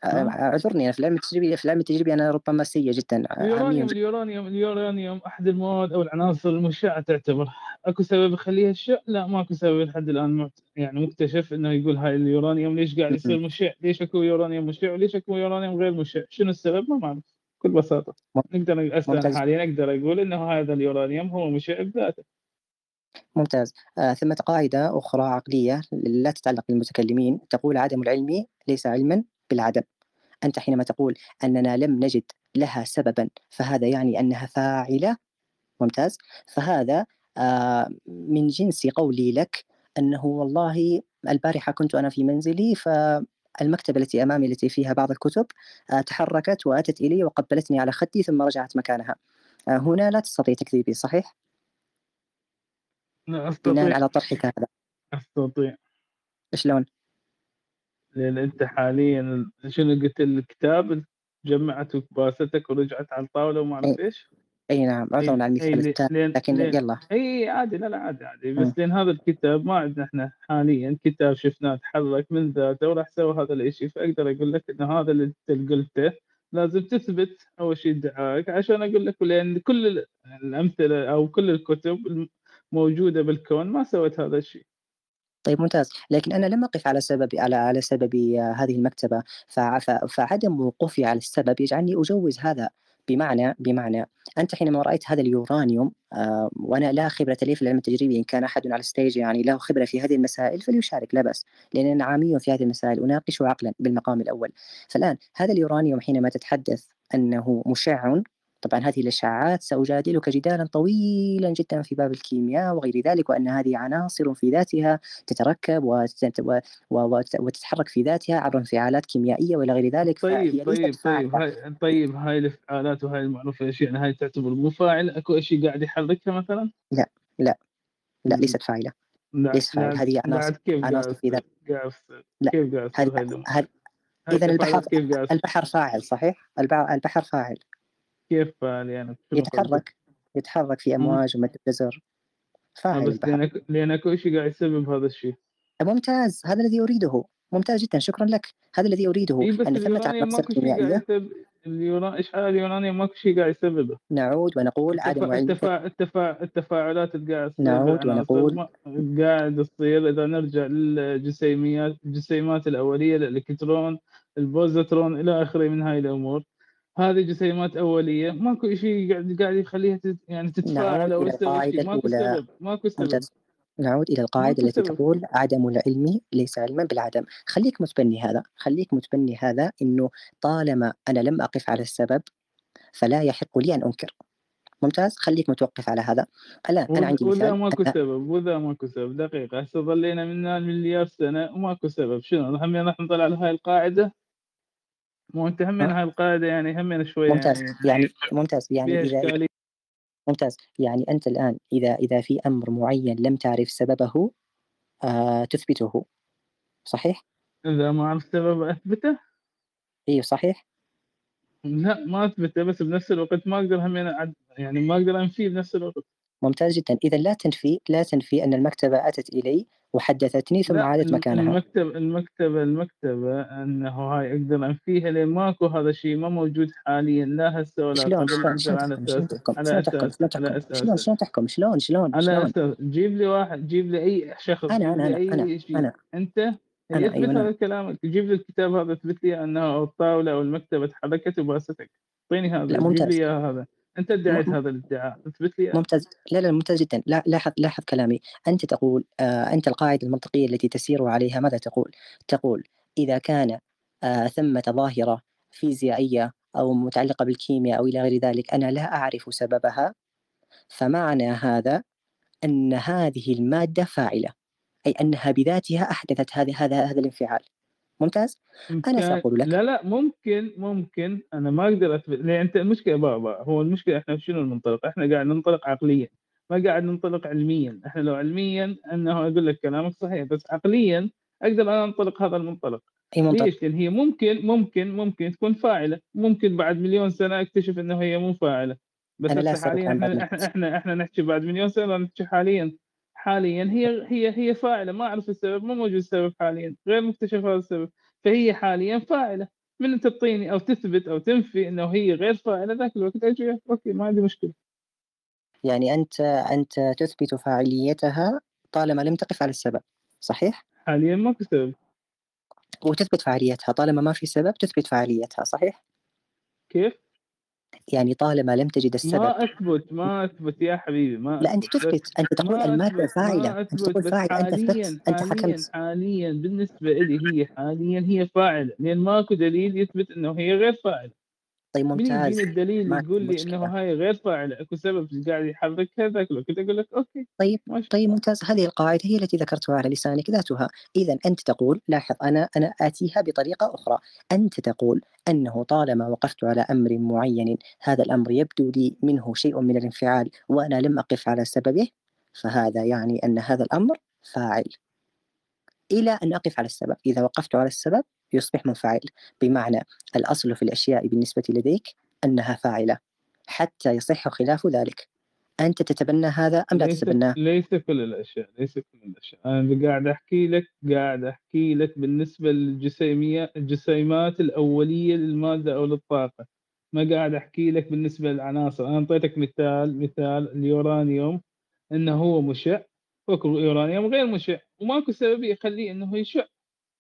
آه، اعذرني أنا في العلم التجريبي في العلم التجريبي أنا ربما سيء جدا اليورانيوم اليورانيوم اليورانيوم أحد المواد أو العناصر المشعة تعتبر. أكو سبب يخليها الشع لا ماكو سبب لحد الآن يعني مكتشف إنه يقول هاي اليورانيوم ليش قاعد يصير مشع؟ ليش أكو يورانيوم مشع وليش أكو يورانيوم غير مشع؟ شنو السبب؟ ما معروف بكل بساطة. نقدر حاليا أقدر أقول إنه هذا اليورانيوم هو مشع بذاته ممتاز. آه ثمة قاعدة أخرى عقلية لا تتعلق بالمتكلمين. تقول عدم العلم ليس علما بالعدم. أنت حينما تقول أننا لم نجد لها سببا فهذا يعني أنها فاعلة. ممتاز. فهذا آه من جنس قولي لك أنه والله البارحة كنت أنا في منزلي فالمكتبة التي أمامي التي فيها بعض الكتب آه تحركت وأتت إلي وقبلتني على خدي ثم رجعت مكانها. آه هنا لا تستطيع تكذيبي صحيح؟ لا أستطيع. بناء على طرحك هذا. أستطيع. شلون؟ لأن أنت حاليا شنو قلت؟ الكتاب جمعت وكباستك ورجعت على الطاولة وما أعرف إيش؟ أي نعم عذرا على المثال الثاني لكن لين يلا. اي عادي لا لا عادي عادي. بس لأن هذا الكتاب ما عندنا إحنا حاليا كتاب شفناه تحرك من ذاته وراح سوى هذا الشيء فأقدر أقول لك إنه هذا اللي أنت قلته لازم تثبت أول شيء ادعائك عشان أقول لك لأن كل الأمثلة أو كل الكتب موجوده بالكون ما سوت هذا الشيء طيب ممتاز. لكن أنا لم أقف على سبب على على سبب هذه المكتبة. فعدم وقوفي على السبب يجعلني أجوز هذا. بمعنى بمعنى أنت حينما رأيت هذا اليورانيوم آه وأنا لا خبرة لي في العلم التجريبي إن كان أحد على ال stage يعني له خبرة في هذه المسائل فليشارك لا بأس لأن أنا عامي في هذه المسائل أناقش عقلا بالمقام الأول. فالآن هذا اليورانيوم حينما تتحدث أنه مشع طبعا هذه الإشعاعات سأجادلك جدالا طويلا جدا في باب الكيمياء وغير ذلك وأن هذه عناصر في ذاتها تتركب وتتحرك في ذاتها عبر انفعالات كيميائية وإلى غير ذلك طيب طيب طيب هاي طيب هاي الانفعالات وهاي المعروفة إيش يعني هاي تعتبر مفاعل أكو شيء قاعد يحركها مثلا؟ لا لا لا ليست فاعلة. ليست فاعلة. هذه عناصر عناصر في ذات لا كيف قاعد إذا البحر البحر فاعل صحيح؟ البحر فاعل. كيف يعني يتحرك يتحرك في أمواج ومد جزر فاعل بس لانك لأنك إيش قاعد يسبب هذا الشيء؟ ممتاز هذا الذي أريده. ممتاز جدا شكرا لك. هذا الذي أريده. إيه ان ثمة عناصر كيميائيه اليوران اشعاع اليورانيوم؟ ماكو شيء قاعد يسببه. نعود ونقول عدم علم التفا... التفا... التفاعلات اللي قاعد نعود ونقول. قاعد تصير. إذا نرجع للجسيميات الجسيمات الأولية الالكترون البوزيترون إلى آخره من هاي الأمور. هذه جسيمات أولية. ماكو شيء قاعد قاعد يخليها يعني تتفاعل أو تسوي ماكو سبب. ماكو سبب. نعود إلى القاعدة التي تقول عدم العلم ليس علما بالعدم. خليك متبني هذا. خليك متبني هذا أنه طالما أنا لم أقف على السبب فلا يحق لي أن أنكر. ممتاز؟ خليك متوقف على هذا. الآن أنا عندي مثال. وذا ماكو سبب. وذا ماكو سبب. دقيقة. هسه ظلينا من مليار سنة. وماكو سبب. شنو؟ هم راح نطلع على هاي القاعدة. مو أنت همين هاي القاعده يعني همين شوية ممتاز يعني, يعني ممتاز يعني إذا ممتاز يعني أنت الآن إذا إذا في أمر معين لم تعرف سببه آه تثبته صحيح؟ إذا ما أعرف سبب أثبته؟ أيوه صحيح. لا ما أثبته بس بنفس الوقت ما أقدر همين يعني ما أقدر أنفيه بنفس الوقت. ممتاز جدا. اذا لا تنفي لا تنفي أن المكتبة أتت إلي وحدثتني ثم عادت مكانها. المكتبة المكتبة المكتبة أنه هاي أقدر أنفيها لأن ماكو هذا الشيء ما موجود حاليا لا هسه ولا شلون؟ شلون شلون تحكم؟ شلون شلون تحكم؟ شلون شلون على جيب لي واحد جيب لي أي شخص أنا أنا أي أنا شيء. أنا. أنت يثبت أيوة هذا كلامك جيب لي الكتاب هذا اثبت لي أنه الطاولة أو المكتبه تحركت وباستك. اعطيني هذا جيب لي هذا. أنت ادعيت هذا الادعاء أثبت لي ممتاز. لا لا ممتاز جدا. لا لاحظ لاحظ كلامي. أنت تقول آه أنت القاعدة المنطقية التي تسير عليها ماذا تقول؟ تقول إذا كان آه ثمة ظاهرة فيزيائية أو متعلقة بالكيمياء أو إلى غير ذلك أنا لا أعرف سببها فمعنى هذا أن هذه المادة فاعلة أي أنها بذاتها أحدثت هذا هذا هذا الانفعال. ممتاز أنا سأقول لك لا لا ممكن ممكن أنا ما أقدر أثبت لأن أنت المشكلة بابا هو المشكلة إحنا شنو المنطلق؟ إحنا قاعد ننطلق عقليا ما قاعد ننطلق علميا، إحنا لو علميا انه أقول لك كلامك صحيح بس عقليا أقدر أنا أنطلق هذا المنطلق. أي منطلق ليش؟ لأن هي ممكن ممكن ممكن تكون فاعلة، ممكن بعد مليون سنة أكتشف إنه هي مو فاعلة. بس أنا لا حاليا إحنا, إحنا إحنا إحنا نحكي بعد مليون سنة نحكي حاليا حاليا. هي هي هي فاعلة. ما أعرف السبب ما موجود السبب حاليا. غير مكتشف هذا السبب. فهي حاليا فاعلة. من تعطيني أو تثبت أو تنفي إنه هي غير فاعلة ذاك الوقت أجي أوكي ما عندي مشكلة. يعني أنت أنت تثبت فاعليتها طالما لم تقف على السبب صحيح؟ حاليا ماكو سبب. وتثبت فاعليتها طالما ما في سبب تثبت فاعليتها صحيح؟ كيف؟ يعني طالما لم تجد السبب. ما أثبت ما أثبت يا حبيبي ما لا أنت تثبت أنت تقول المادة فاعلة. أنت تقول فاعلة أنت اثبت أنت حكمت. حاليا بالنسبة لي هي حاليا هي فاعلة لأن ماكو دليل يثبت إنه هي غير فاعلة. طيب ممتاز. يجيني الدليل يقول لي. إنه هاي غير فاعله أكو سبب قاعد يحركها ذاك الوقت أقول لك أوكي. طيب ماشي طيب ممتاز. هذه القاعدة هي التي ذكرتها على لسانك ذاتها. إذا أنت تقول لاحظ أنا أنا آتيها بطريقة أخرى. أنت تقول أنه طالما وقفت على أمر معين هذا الأمر يبدو لي منه شيء من الانفعال وأنا لم أقف على سببه فهذا يعني أن هذا الأمر فاعل. إلى أن أقف على السبب. إذا وقفت على السبب يصبح منفعل بمعنى الأصل في الأشياء بالنسبة لديك أنها فاعلة حتى يصح خلاف ذلك. أنت تتبنى هذا أم لا ليس تتبناه؟ ليس كل الأشياء ليس كل الأشياء. أنا قاعد أحكي لك قاعد أحكي لك بالنسبة للجسيميات الجسيمات الأولية للمادة أو للطاقة. ما قاعد أحكي لك بالنسبة للعناصر. أنا أعطيتك مثال مثال اليورانيوم إنه هو مشع. وكو يورانيوم غير مشع وماكو سبب يخليه إنه يشع.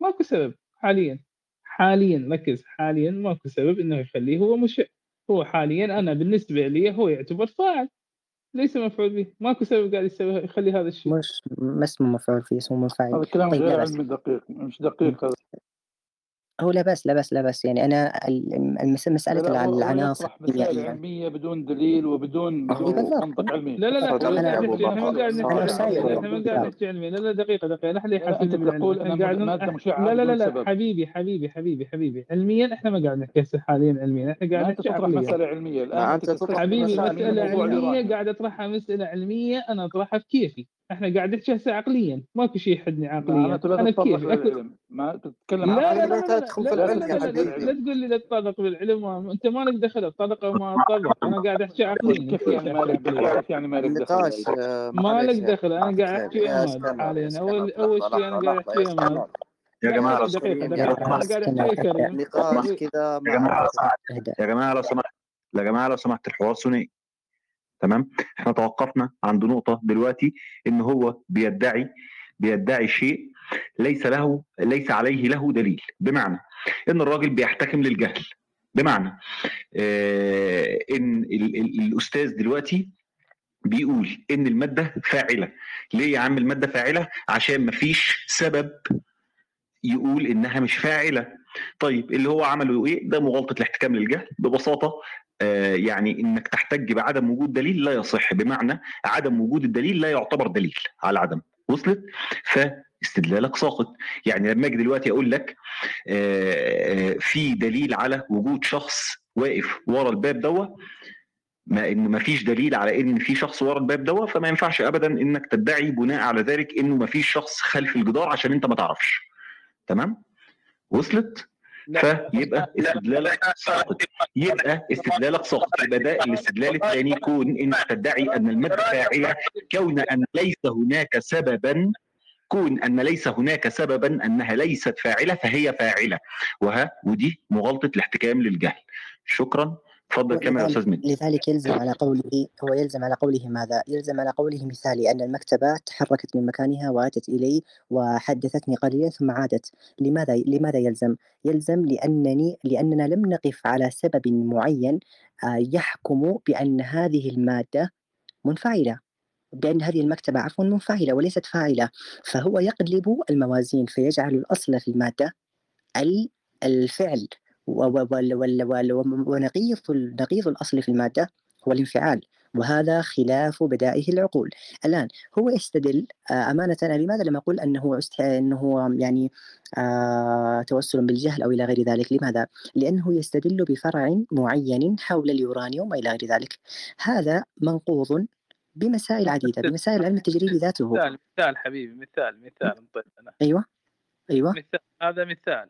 ماكو سبب. حاليا. حاليا ركز حاليا ماكو سبب إنه يخليه هو مشع هو حاليا أنا بالنسبة لي هو يعتبر فاعل ليس مفعول به. ماكو سبب قاعد يسوي يخلي هذا الشيء. مش ما اسمه مفعول فيه اسمه منفعل. هذا كلام طيب غير علمي دقيق مش دقيق. هذا هو لا بأس لا بأس لا بأس يعني أنا ال- المس- مسألة لا لا العناصر مسائل الكيميائية علمية بدون دليل وبدون بدون بالضبط. منطق علمي. لا لا لا إحنا ما قاعد نحكي علميا لا لا دقيقة دقيقة. لا يحاسبني أنت تقول أنا قاعد ماده مشعة لا لا لا حبيبي حبيبي حبيبي حبيبي. علميا إحنا ما قاعد نحكي هسه حاليا علميا. إحنا قاعد نحكي تطرح مسألة علمية الآن. أنت حبيبي مسائل علمية. قاعد أطرحها مسألة علمية. أنا أطرحها بكيفي إحنا قاعد نحكي هسه عقليا ماكو شيء يحدني عقليا بكيفي أكو للعلم ما تتكلم لا عن لا لا لا لا تدخل لا في لا العلم لا تقول لي لا تطرق بالعلم و- أنت مالك دخل أتطرق أو ما أتطرق أنا قاعد أحكي عقليا كيف يعني كيف أحكي مالك دخل كيف يعني دخل آه، مالك معلش يا دخل أنا أخي قاعد يا حاليا أول لحظة شيء لحظة قاعد أحكي يا جماعة لو ما سمحت يا جماعة لو سمحت يا جماعة لو سمحت الحوار ثنائي تمام؟ إحنا توقفنا عند نقطة دلوقتي إن هو بيدعي بيدعي شيء ليس له ليس عليه له دليل. بمعنى إن الراجل بيحتكم للجهل. بمعنى آه إن ال ال الأستاذ دلوقتي بيقول إن المادة فاعلة. ليه يا عم المادة فاعلة؟ عشان مفيش سبب يقول إنها مش فاعلة. طيب اللي هو عمله إيه؟ ده مغالطة الاحتكام للجهل ببساطة آه يعني إنك تحتج بعدم وجود دليل لا يصح بمعنى عدم وجود الدليل لا يعتبر دليل على عدم وصلت؟ فاستدلالك ساقط. يعني لما أجي دلوقتي أقول لك آه، آه، في دليل على وجود شخص واقف ورا الباب دوت ما إن ما فيش دليل على إن في شخص ورا الباب دوت فما ينفعش ابدا إنك تدعي بناء على ذلك إنه ما فيش شخص خلف الجدار عشان أنت ما تعرفش. تمام؟ وصلت فيبقى استدلالك ساقط. يبقى استدلالك ساقط. يبقى ده الاستدلال الثاني يكون انك تدعي أن الماده فاعلة كون أن ليس هناك سببا كون أن ليس هناك سببا أنها ليست فاعلة فهي فاعلة. وها ودي مغالطة الاحتكام للجهل. شكرا. اتفضل كمل أستاذ مدي لذلك يلزم على قوله هو يلزم على قوله ماذا؟ يلزم على قوله مثالي أن المكتبة تحركت من مكانها وأتت إلي وحدثتني قليلا ثم عادت. لماذا؟ لماذا يلزم؟ يلزم لأنني لأننا لم نقف على سبب معين آه، يحكم بأن هذه المادة منفعلة. بأن هذه المكتبة عفوا منفعلة وليست فاعلة. فهو يقلب الموازين فيجعل الأصل في المادة ال- الفعل. ونقيض نقيض الأصل في المادة هو الانفعال وهذا خلاف بدائه العقول. الآن هو يستدل آه، أمانة أنا لماذا لم أقول أنه. أنه يعني آه توسل بالجهل أو إلى غير ذلك؟ لماذا؟ لأنه يستدل بفرع معين حول اليورانيوم وإلى غير ذلك. هذا منقوض بمسائل عديدة بمسائل العلم التجريبي ذاته. مثال مثال حبيبي مثال مثال انطيت أنا. أيوة أيوة. مثال هذا مثال.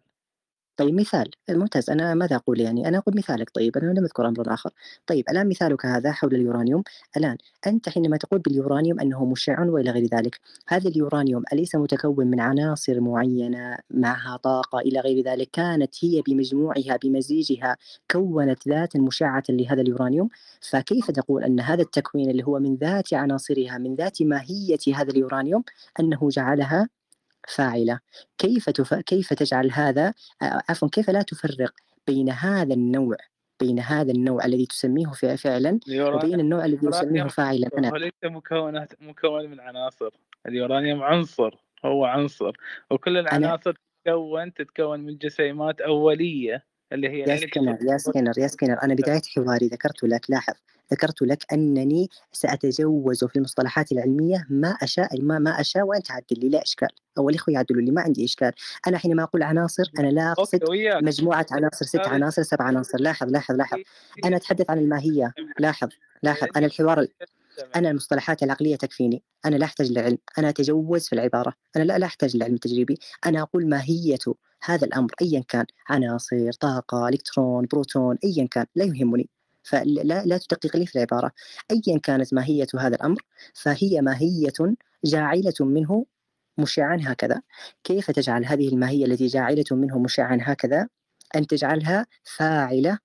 طيب مثال ممتاز. أنا ماذا أقول يعني؟ أنا أقول مثالك. طيب أنا لم أذكر أمرا آخر. طيب الآن مثالك هذا حول اليورانيوم. الآن أنت حينما تقول باليورانيوم أنه مشع وإلى غير ذلك هذا اليورانيوم أليس متكون من عناصر معينة معها طاقة إلى غير ذلك؟ كانت هي بمجموعها بمزيجها كونت ذاتا مشعة لهذا اليورانيوم؟ فكيف تقول أن هذا التكوين اللي هو من ذات عناصرها من ذات ماهية هذا اليورانيوم أنه جعلها فاعلة. كيف تف... كيف تجعل هذا؟ عفوا كيف لا تفرق بين هذا النوع بين هذا النوع الذي تسميه فعلا وبين النوع الذي يسميه فاعلا؟ أنا هو ليس مكونات مكون من عناصر. اليورانيوم عنصر هو عنصر. وكل العناصر تتكون تتكون من جسيمات أولية. اللي هي يا سكنر يا سكنر يا سكنر أنا بداية حواري ذكرت لك لاحظ ذكرت لك أنني سأتجوز في المصطلحات العلمية ما أشاء ما ما أشاء وأنت تعدل لي لا إشكال. أو الإخوة يعدلوا لي ما عندي إشكال. أنا حينما أقول عناصر أنا لا أقصد مجموعة عناصر ست عناصر سبع عناصر. لاحظ لاحظ لاحظ. أنا أتحدث عن الماهية. لاحظ لاحظ. أنا الحوار أنا المصطلحات العقلية تكفيني. أنا لا أحتاج للعلم أنا أتجوز في العبارة. أنا لا, لا أحتاج للعلم التجريبي أنا أقول ماهية هذا الأمر أيا كان عناصر طاقة إلكترون بروتون أيا كان لا يهمني. فلا لا تدقق لي في العبارة. أيا كانت ماهية هذا الأمر فهي ماهية جاعلة منه مشعا هكذا. كيف تجعل هذه الماهية التي جاعلة منه مشعا هكذا؟ أن تجعلها فاعلة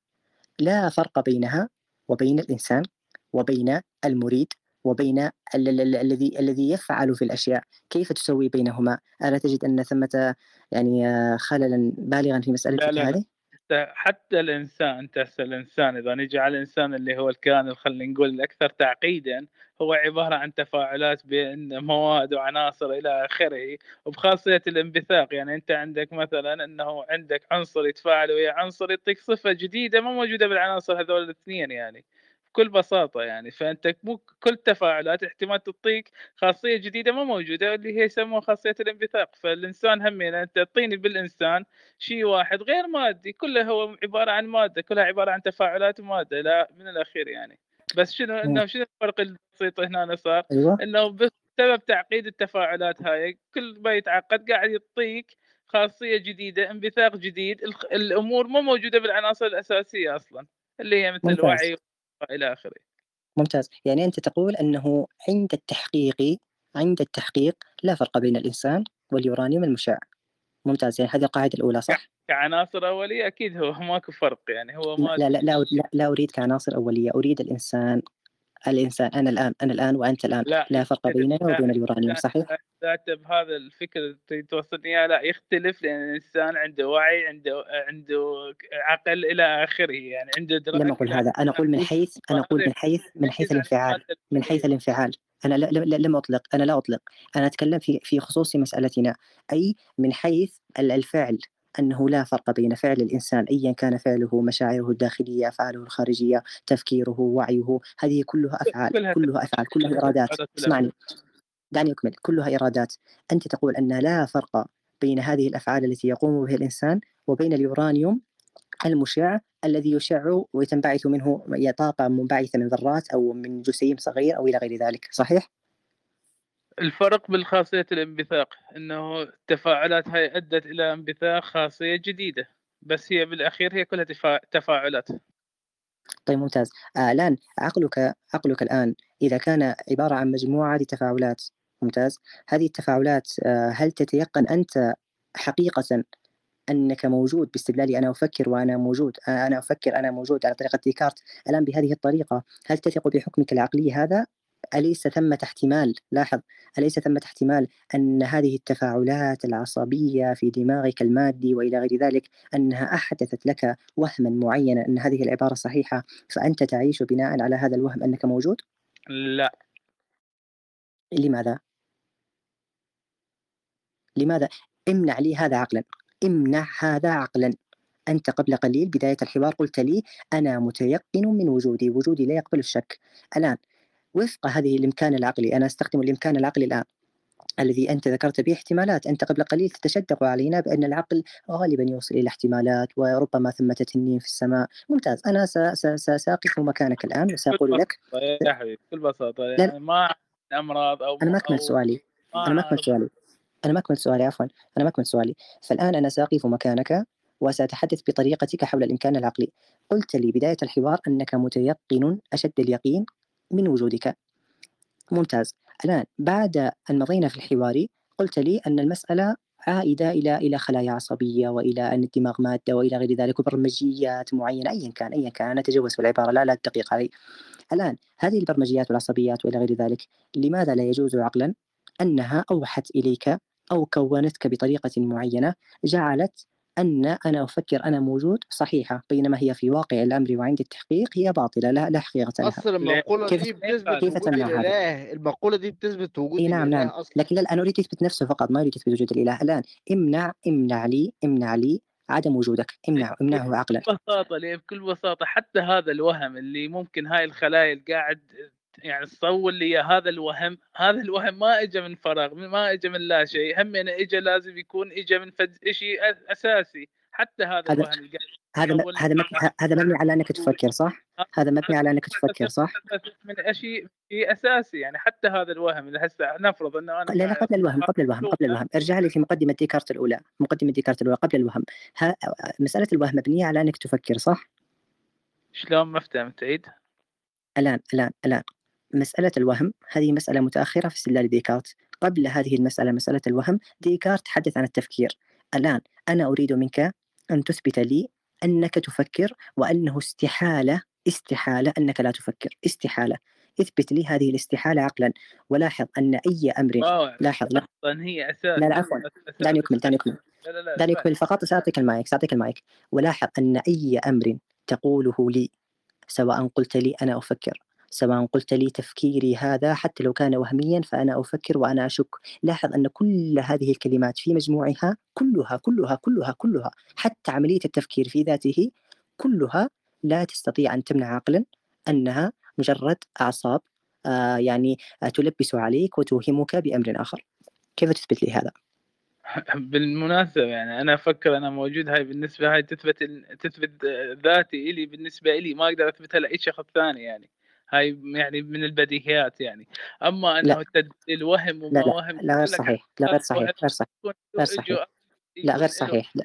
لا فرق بينها وبين الإنسان وبين المريد. وبين الذي الذي يفعل في الأشياء. كيف تسوي بينهما؟ ألا تجد أن ثمة يعني خللا بالغا في مساله هذه؟ حتى الإنسان تحس الإنسان إذا نجي على الإنسان اللي هو الكائن خلينا نقول الأكثر تعقيدا هو عبارة عن تفاعلات بين مواد وعناصر إلى آخره وبخاصية الانبثاق. يعني أنت عندك مثلا أنه عندك عنصر يتفاعل ويا عنصر يعطيك صفة جديدة ما موجودة بالعناصر هذول الاثنين يعني. بكل بساطة يعني فأنت مو كل تفاعلات احتمال تعطيك خاصية جديدة ما موجودة اللي هي يسموها خاصية الانبثاق فالإنسان هم يعني أنت تعطيني بالإنسان شيء واحد غير مادي كله هو عبارة عن مادة كلها عبارة عن تفاعلات ماده لا من الأخير يعني بس شنو إنه شنو الفرق البسيط هنا صار؟ أيوة. إنه بسبب تعقيد التفاعلات هاي كل ما يتعقد قاعد يعطيك خاصية جديدة انبثاق جديد الأمور مو موجودة بالعناصر الأساسية أصلا اللي هي مثل الوعي إلى آخره. ممتاز. يعني أنت تقول أنه عند التحقيق عند التحقيق لا فرق بين الإنسان واليورانيوم المشع. ممتاز. يعني هذه القاعدة الأولى صح؟ كعناصر أولية أكيد هو ماكو فرق يعني. هو ما لا لا لا, لا, لا أريد كعناصر أولية. أريد الإنسان الإنسان أنا الآن أنا الآن وأنت الآن. لا, لا فرق بيننا وبين اليورانيوم صحيح؟ ذات بهذا الفكر توصلني لا يختلف لأن الإنسان عنده وعي عنده عنده عقل إلى آخره يعني عنده دراسه لم أقول هذا. أنا أقول من حيث أنا أقول من حيث من حيث الانفعال من حيث الانفعال. أنا لم أطلق أنا لا أطلق. أنا أتكلم في في خصوص مسألتنا. أي من حيث الفعل. أنه لا فرق بين فعل الإنسان أيا كان فعله مشاعره الداخلية أفعاله الخارجية تفكيره وعيه هذه كلها أفعال كلها أفعال كلها إرادات اسمعني. دعني أكمل. كلها إرادات أنت تقول أن لا فرق بين هذه الأفعال التي يقوم بها الإنسان وبين اليورانيوم المشع الذي يشع وتنبعث منه طاقة منبعثة من ذرات أو من جسيم صغير أو إلى غير ذلك. صحيح؟ الفرق بالخاصية الانبثاق إنه التفاعلات هاي أدت إلى انبثاق خاصية جديدة بس هي بالأخير هي كلها تفاعلات. طيب ممتاز. آه الآن عقلك عقلك الآن إذا كان عبارة عن مجموعة تفاعلات ممتاز. هذه التفاعلات آه هل تتيقن أنت حقيقة أنك موجود باستدلالي أنا أفكر وأنا موجود آه، أنا أفكر أنا موجود على طريقة ديكارت الآن بهذه الطريقة؟ هل تثق بحكمك العقلي هذا أليس ثمة احتمال لاحظ أليس ثمة احتمال أن هذه التفاعلات العصبية في دماغك المادي وإلى غير ذلك أنها أحدثت لك وهما معينا أن هذه العبارة صحيحة فأنت تعيش بناء على هذا الوهم أنك موجود؟ لا لماذا؟ لماذا؟ امنع لي هذا عقلا امنع هذا عقلا أنت قبل قليل بداية الحوار قلت لي أنا متيقن من وجودي وجودي لا يقبل الشك الآن وفق هذه الإمكان العقلي. أنا أستخدم الإمكان العقلي الآن الذي أنت ذكرت به احتمالات. أنت قبل قليل تتشدق علينا بأن العقل غالبا يوصل إلى احتمالات وربما ثمة تنين في السماء. ممتاز. أنا سأقف مكانك الآن وسأقول لك يا حبيبي بكل بساطة يعني ما أمراض أو أنا ما أكمل سؤالي. أنا ما أكمل سؤالي. أنا ما أكمل سؤالي عفوا. أنا ما أكمل سؤالي. فالآن أنا سأقف مكانك وسأتحدث بطريقتك حول الإمكان العقلي. قلت لي بداية الحوار أنك متيقن أشد اليقين من وجودك. ممتاز. الآن بعد أن مضينا في الحوار قلت لي أن المسألة عائدة إلى إلى خلايا عصبية وإلى أن الدماغ مادة وإلى غير ذلك وبرمجيات معينة أيا كان أيا كان. أنا أتجوز في العبارة لا لا تدقيق علي الآن هذه البرمجيات والعصبيات وإلى غير ذلك لماذا لا يجوز عقلا؟ أنها أوحت إليك أو كونتك بطريقة معينة جعلت أن أنا أفكر أنا موجود صحيحة بينما هي في واقع الأمر وعند التحقيق هي باطلة لا, لا حقيقة لها. أصلا المقولة كيف دي بتثبت كيف وجود تمنع هذا؟ الإله المقولة دي بتثبت وجود إي نعم نعم. أصلا. لكن لا أنا أريد تثبت نفسه فقط ما أريد تثبت وجود الإله. الآن امنع امنع لي امنع لي عدم وجودك. امنع امنعه عقلا بكل بساطة بكل بساطة حتى هذا الوهم اللي ممكن هاي الخلايا اللي قاعد يعني تصور لي هذا الوهم هذا الوهم ما اجى من فراغ ما اجى من لا شيء هم اجى لازم يكون اجى من فد شيء أساسي حتى هذا هذا هذا هذا مبني هذا مبني على إنك تفكر صح؟ هذا مبني على إنك تفكر صح؟ من شيء شيء أساسي يعني حتى هذا الوهم اللي هسه نفرض إنه أنا لا لا قبل الوهم قبل الوهم قبل الوهم ارجع لي في مقدمة ديكارت الأولى مقدمة ديكارت الأولى قبل الوهم ها مسألة الوهم مبنية على أنك تفكر صح؟ شلون ما فهمت عيد الآن الآن الآن مسألة الوهم هذه مسألة متأخرة في استدلال ديكارت. قبل هذه المسألة مسألة الوهم ديكارت تحدث عن التفكير. الآن أنا أريد منك أن تثبت لي أنك تفكر وأنه استحالة استحالة أنك لا تفكر. استحالة. اثبت لي هذه الاستحالة عقلا. ولاحظ أن أي أمر. لاحظ لا. هي أساس. لا لا عفوا. أساس- دعني أكمل دعني أكمل. دعني. أكمل. فقط سأعطيك المايك سأعطيك المايك. ولاحظ أن أي أمر تقوله لي سواء قلت لي أنا أفكر سواء قلت لي تفكيري هذا حتى لو كان وهميا فأنا أفكر وأنا أشك. لاحظ أن كل هذه الكلمات في مجموعها كلها كلها كلها كلها حتى عملية التفكير في ذاته كلها لا تستطيع أن تمنع عقلا أنها مجرد أعصاب آه يعني آه تلبس عليك وتوهمك بأمر آخر. كيف تثبت لي هذا؟ بالمناسبة يعني أنا أفكر أنا موجود هاي بالنسبة هاي تثبت تثبت ذاتي إلي بالنسبة إلي ما أقدر أثبتها لأي شخص ثاني يعني. هاي يعني من البديهيات يعني. أما أنه لا. تد- الوهم لا وما لا وهم لا غير صحيح لا غير صحيح غير صحيح غير صحيح. لا غير صحيح لا.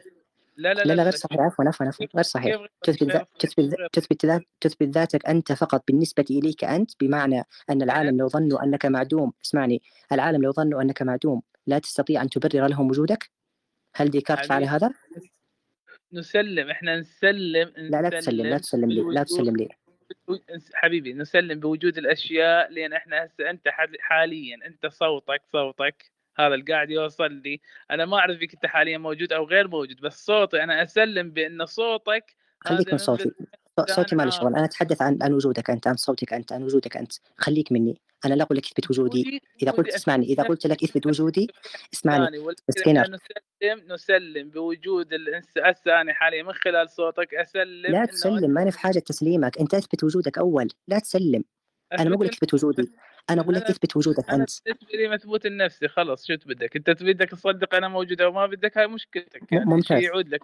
لا لا لا لا غير لا. صحيح عفوا عفوا عفوا غير صحيح. تثبت تثبت تثبت ذات تثبت ذاتك أنت فقط بالنسبة إليك أنت بمعنى أن العالم لو ظنوا أنك معدوم اسمعني العالم لو ظنوا أنك معدوم لا تستطيع أن تبرر لهم وجودك؟ هل ديكارت فعل. هذا؟ نسلم إحنا نسلم لا لا تسلم لا تسلم لي لا تسلم لي. حبيبي نسلم بوجود الأشياء لأن إحنا هسه أنت حال- حاليا أنت صوتك صوتك هذا اللي قاعد يوصل لي. أنا ما أعرف فيك أنت حاليا موجود أو غير موجود بس صوتي أنا أسلم بأن صوتك خليك من صوتي صوتي ما له. شغل أنا أتحدث عن عن وجودك أنت عن صوتك أنت عن وجودك أنت. خليك مني. أنا لا أقول لك اثبت وجودي. إذا قلت اسمعني. إذا قلت لك اثبت وجودي اسمعني. ولكن سكينر. نسلم نسلم بوجود أنا حاليا من خلال صوتك. أسلم لا تسلم ماني في حاجة تسليمك. أنت اثبت وجودك أول. لا تسلم. أنا ما أقول لك أثبت وجودي. أنا أقول لك اثبت وجودك أنت. بالنسبة لي مثبوت النفسي خلص شو بدك؟ أنت بدك تصدق أنا موجود أو ما بدك؟ هاي مشكلتك يعني. ممتاز. يعود لك؟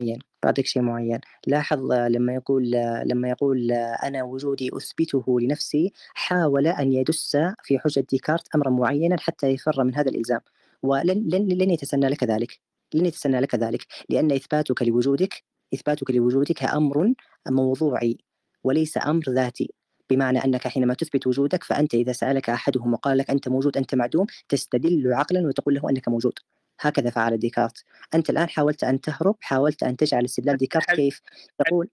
معين بعطيك شيء معين. لاحظ لما يقول لما يقول أنا وجودي أثبته لنفسي حاول أن يدس في حجة ديكارت امرا معينا حتى يفر من هذا الإلزام. ولن لن, لن يتسنى لك ذلك. لن يتسنى لك ذلك. لأن إثباتك لوجودك إثباتك لوجودك أمر موضوعي وليس أمر ذاتي. بمعنى أنك حينما تثبت وجودك فأنت إذا سألك أحدهم وقال لك أنت موجود أنت معدوم تستدل عقلا وتقول له أنك موجود. هكذا فعل ديكارت. أنت الآن حاولت أن تهرب حاولت أن تجعل استدلال ديكارت كيف؟ تقول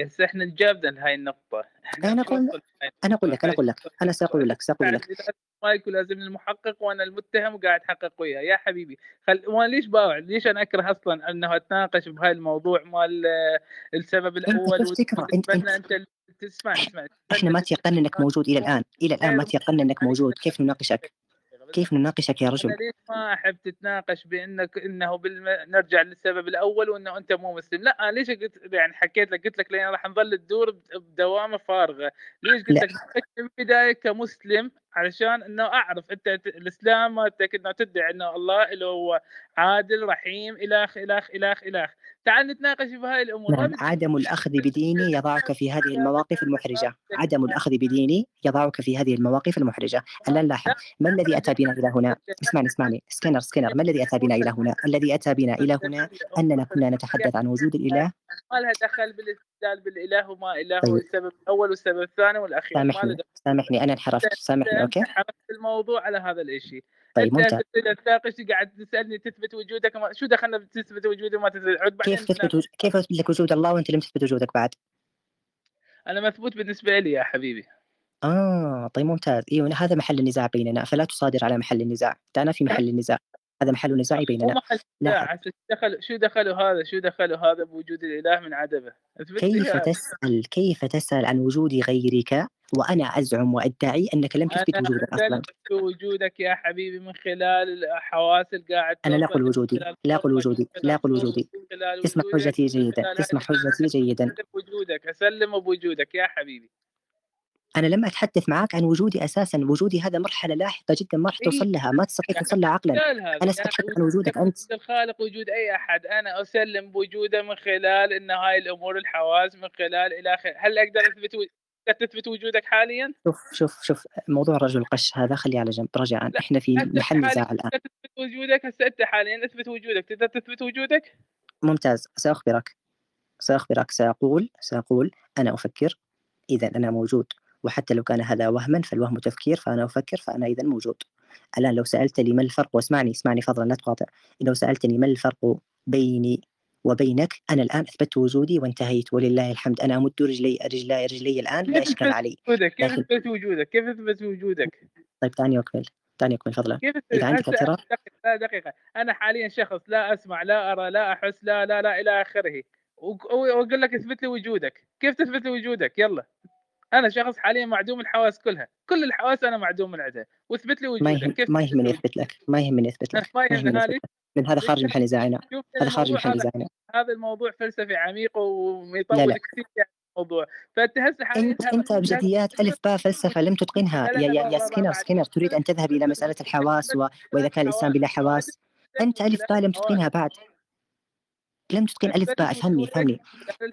هسه إحنا نجابنا لهاي النقطة. أنا أقول- أنا أقول لك أنا هاي أقول لك أنا سأقول لك سأقول لك. يعني ما يكون لازم المحقق وأنا المتهم وقاعد أحقق وياه. يا حبيبي خل وأنا ليش باوع؟ ليش أنا أكره أصلا أنه أتناقش بهاي الموضوع مال السبب الأول كيف تكره؟ أنت- وتبنى أنت- أنت تسمع اسمع إحنا ما تيقنا انك موجود إلى الآن. إلى الآن ما تيقنا انك موجود. كيف نناقشك؟ كيف نناقشك يا رجل؟ أنا ليش ما أحب تتناقش بإنك إنه بالم... نرجع للسبب الأول وإنه أنت مو مسلم. لا أنا ليش قلت يعني حكيت لك قلت لك لأن راح نظل تدور بد- بدوامة فارغة. ليش قلت لا. لك؟ من البداية كمسلم علشان إنه أعرف أنت الإسلام مالتك إنه تدعي إنه الله اللي هو عادل رحيم الخ الخ الخ الخ تعال نتناقش في هاي الأمور. نعم عدم الأخذ بديني يضعك في هذه المواقف المحرجة. عدم الأخذ بديني يضعك في هذه المواقف المحرجة. الآن لاحظ ما الذي أتى بنا إلى هنا؟ اسمعني اسمعني. سكينر سكينر ما الذي أتى بنا إلى هنا؟ الذي أتى بنا إلى هنا أننا كنا نتحدث عن وجود الإله؟ ما لها دخل بالاستدلال بالإله وما إله طيب. والسبب الأول والسبب الثاني والأخير. سامحني سامحني. أنا انحرفت. سامحني. أنت أوكي حملت الموضوع على هذا الشيء طيب أنت ممتاز. تناقش قاعد تسألني تثبت وجودك وما... شو دخلنا بتثبت وجودي وما تثبت؟ عود كيف تثبت. وج... كيف أثبت لك وجود الله وأنت لم تثبت وجودك بعد؟ أنا مثبوت بالنسبة لي يا حبيبي. آه طيب ممتاز. أيوه هذا محل النزاع بيننا فلا تصادر على محل النزاع. أنا في محل النزاع. هذا محل النزاع مو بيننا. محل شو دخل شو دخلوا هذا؟ شو دخلوا هذا بوجود الإله من عدمه؟ اثبت كيف. تسأل كيف تسأل عن وجود غيرك وأنا أزعم وأدعي أنك لم تثبت أنا وجودك أثبت وجودك يا حبيبي من خلال الحواس اللي قاعد أنا لا من وجودي لا من وجودي لا صوتك، وجودي. اسمع وجودك، حجتي جيدا اسمع حجتي جيدا. أسلم بوجودك أسلم بوجودك يا حبيبي. أنا لم أتحدث معك عن وجودي أساسا وجودي هذا مرحلة لاحقة جدا ما راح إيه. توصل لها ما تستطيع توصل لها عقلا. يعني أتحدث عن وجود وجودك أنت. وجود الخالق وجود أي أحد. أنا أسلم بوجوده من خلال إن هاي الأمور الحواس من خلال إلى اخره هل أقدر أثبت تثبت وجودك حاليا؟ شوف شوف شوف موضوع رجل القش هذا خليه على جنب. رجاء إحنا في محل نزاع تقدر تثبت وجودك هسه أنت حاليا. أثبت وجودك. تقدر تثبت وجودك؟ ممتاز. سأخبرك. سأخبرك. سأقول سأقول أنا أفكر. إذا أنا موجود. وحتى لو كان هذا وهما فالوهم تفكير. فأنا أفكر فأنا إذا موجود. الآن لو سألتني ما الفرق واسمعني اسمعني فضلا لا تقاطع. لو سألتني ما الفرق بيني وبينك أنا الآن أثبت وجودي وانتهيت ولله الحمد. أنا أمد رجلي رجلي رجلي الآن لا إشكال علي؟ كيف تثبت وجودك؟ كيف تثبت وجودك؟ طيب دعني أكمل دعني أكمل فضلا إذا عندك اعتراض دقيقة لا دقيقة. أنا حاليا شخص لا أسمع لا أرى لا أحس لا لا لا إلى آخره. وأقول لك اثبت لي وجودك. كيف تثبت لي وجودك؟ يلا. أنا شخص حاليا معدوم الحواس كلها. كل الحواس أنا معدوم من عندها واثبت لي ما وجودك. يهم ما تثبت؟ لي يهمني أثبت لك ما يهمني أثبت لك ما ما يهمني من هذا خارج محل نزاعنا هذا خارج محل نزاعنا هذا الموضوع فلسفي عميق ويطول كثير يعني الموضوع انت انت جالس ابجديات الف باء فلسفه لم تتقنها يا يا يا سكينر سكينر تريد ان تذهب إلى مساله الحواس و... واذا كان الانسان بلا حواس انت الف باء لم تتقنها بعد لم تتقن الف باء افهمني افهمني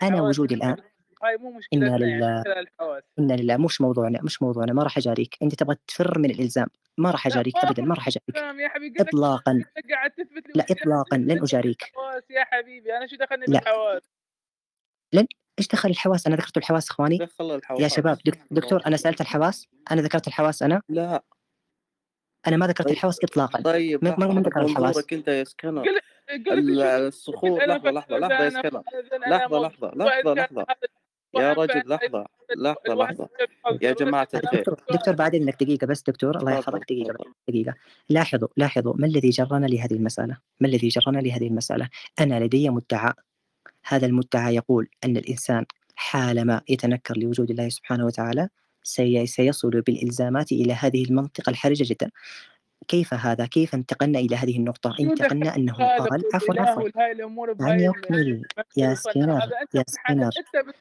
أنا وجودي الان هاي مو يعني لله من خلال الحواس إنا لله مش موضوعنا مش موضوعنا ما راح أجاريك. أنت تبغى تفر من الإلزام ما راح لا أجاريك ما ابدا ما راح أجاريك. فاهم يا حبيبي قاعد تثبت لي لا اطلاقا. لن أجاريك. الحواس يا حبيبي. أنا شو دخلني بالحواس؟ لن إيش دخل الحواس؟ أنا ذكرت الحواس إخواني. دخل يا الحواس شباب دك... دكتور أنا سألت الحواس. أنا ذكرت الحواس أنا؟ لا. أنا ما ذكرت طيب الحواس اطلاقا. طيب من لحظة ذكر الحواس. أنت يا سكنر. الصخور. أنا لحظة لحظة لحظة يا سكنر. أنا لحظة موجود يا رجل فأنا- لحظة لحظة الوهم لحظة. يبقى يا أنا الخير دكتور دكتور بعد اذنك دقيقة بس دكتور الله يحفظك. دقيقة دقيقة. لاحظوا لاحظوا ما الذي جرنا لهذه المسألة؟ ما الذي جرنا لهذه المسألة؟ أنا لدي مدعى. هذا المدعى يقول أن الإنسان حالما يتنكر لوجود الله سبحانه وتعالى سي- سيصل بالإلزامات إلى هذه المنطقة الحرجة جدا. كيف هذا؟ كيف انتقلنا إلى هذه دخل انتقلنا أنه الخالق قال عفوا عفوا دعني بهاي اكمل يا سكينر يا سكينر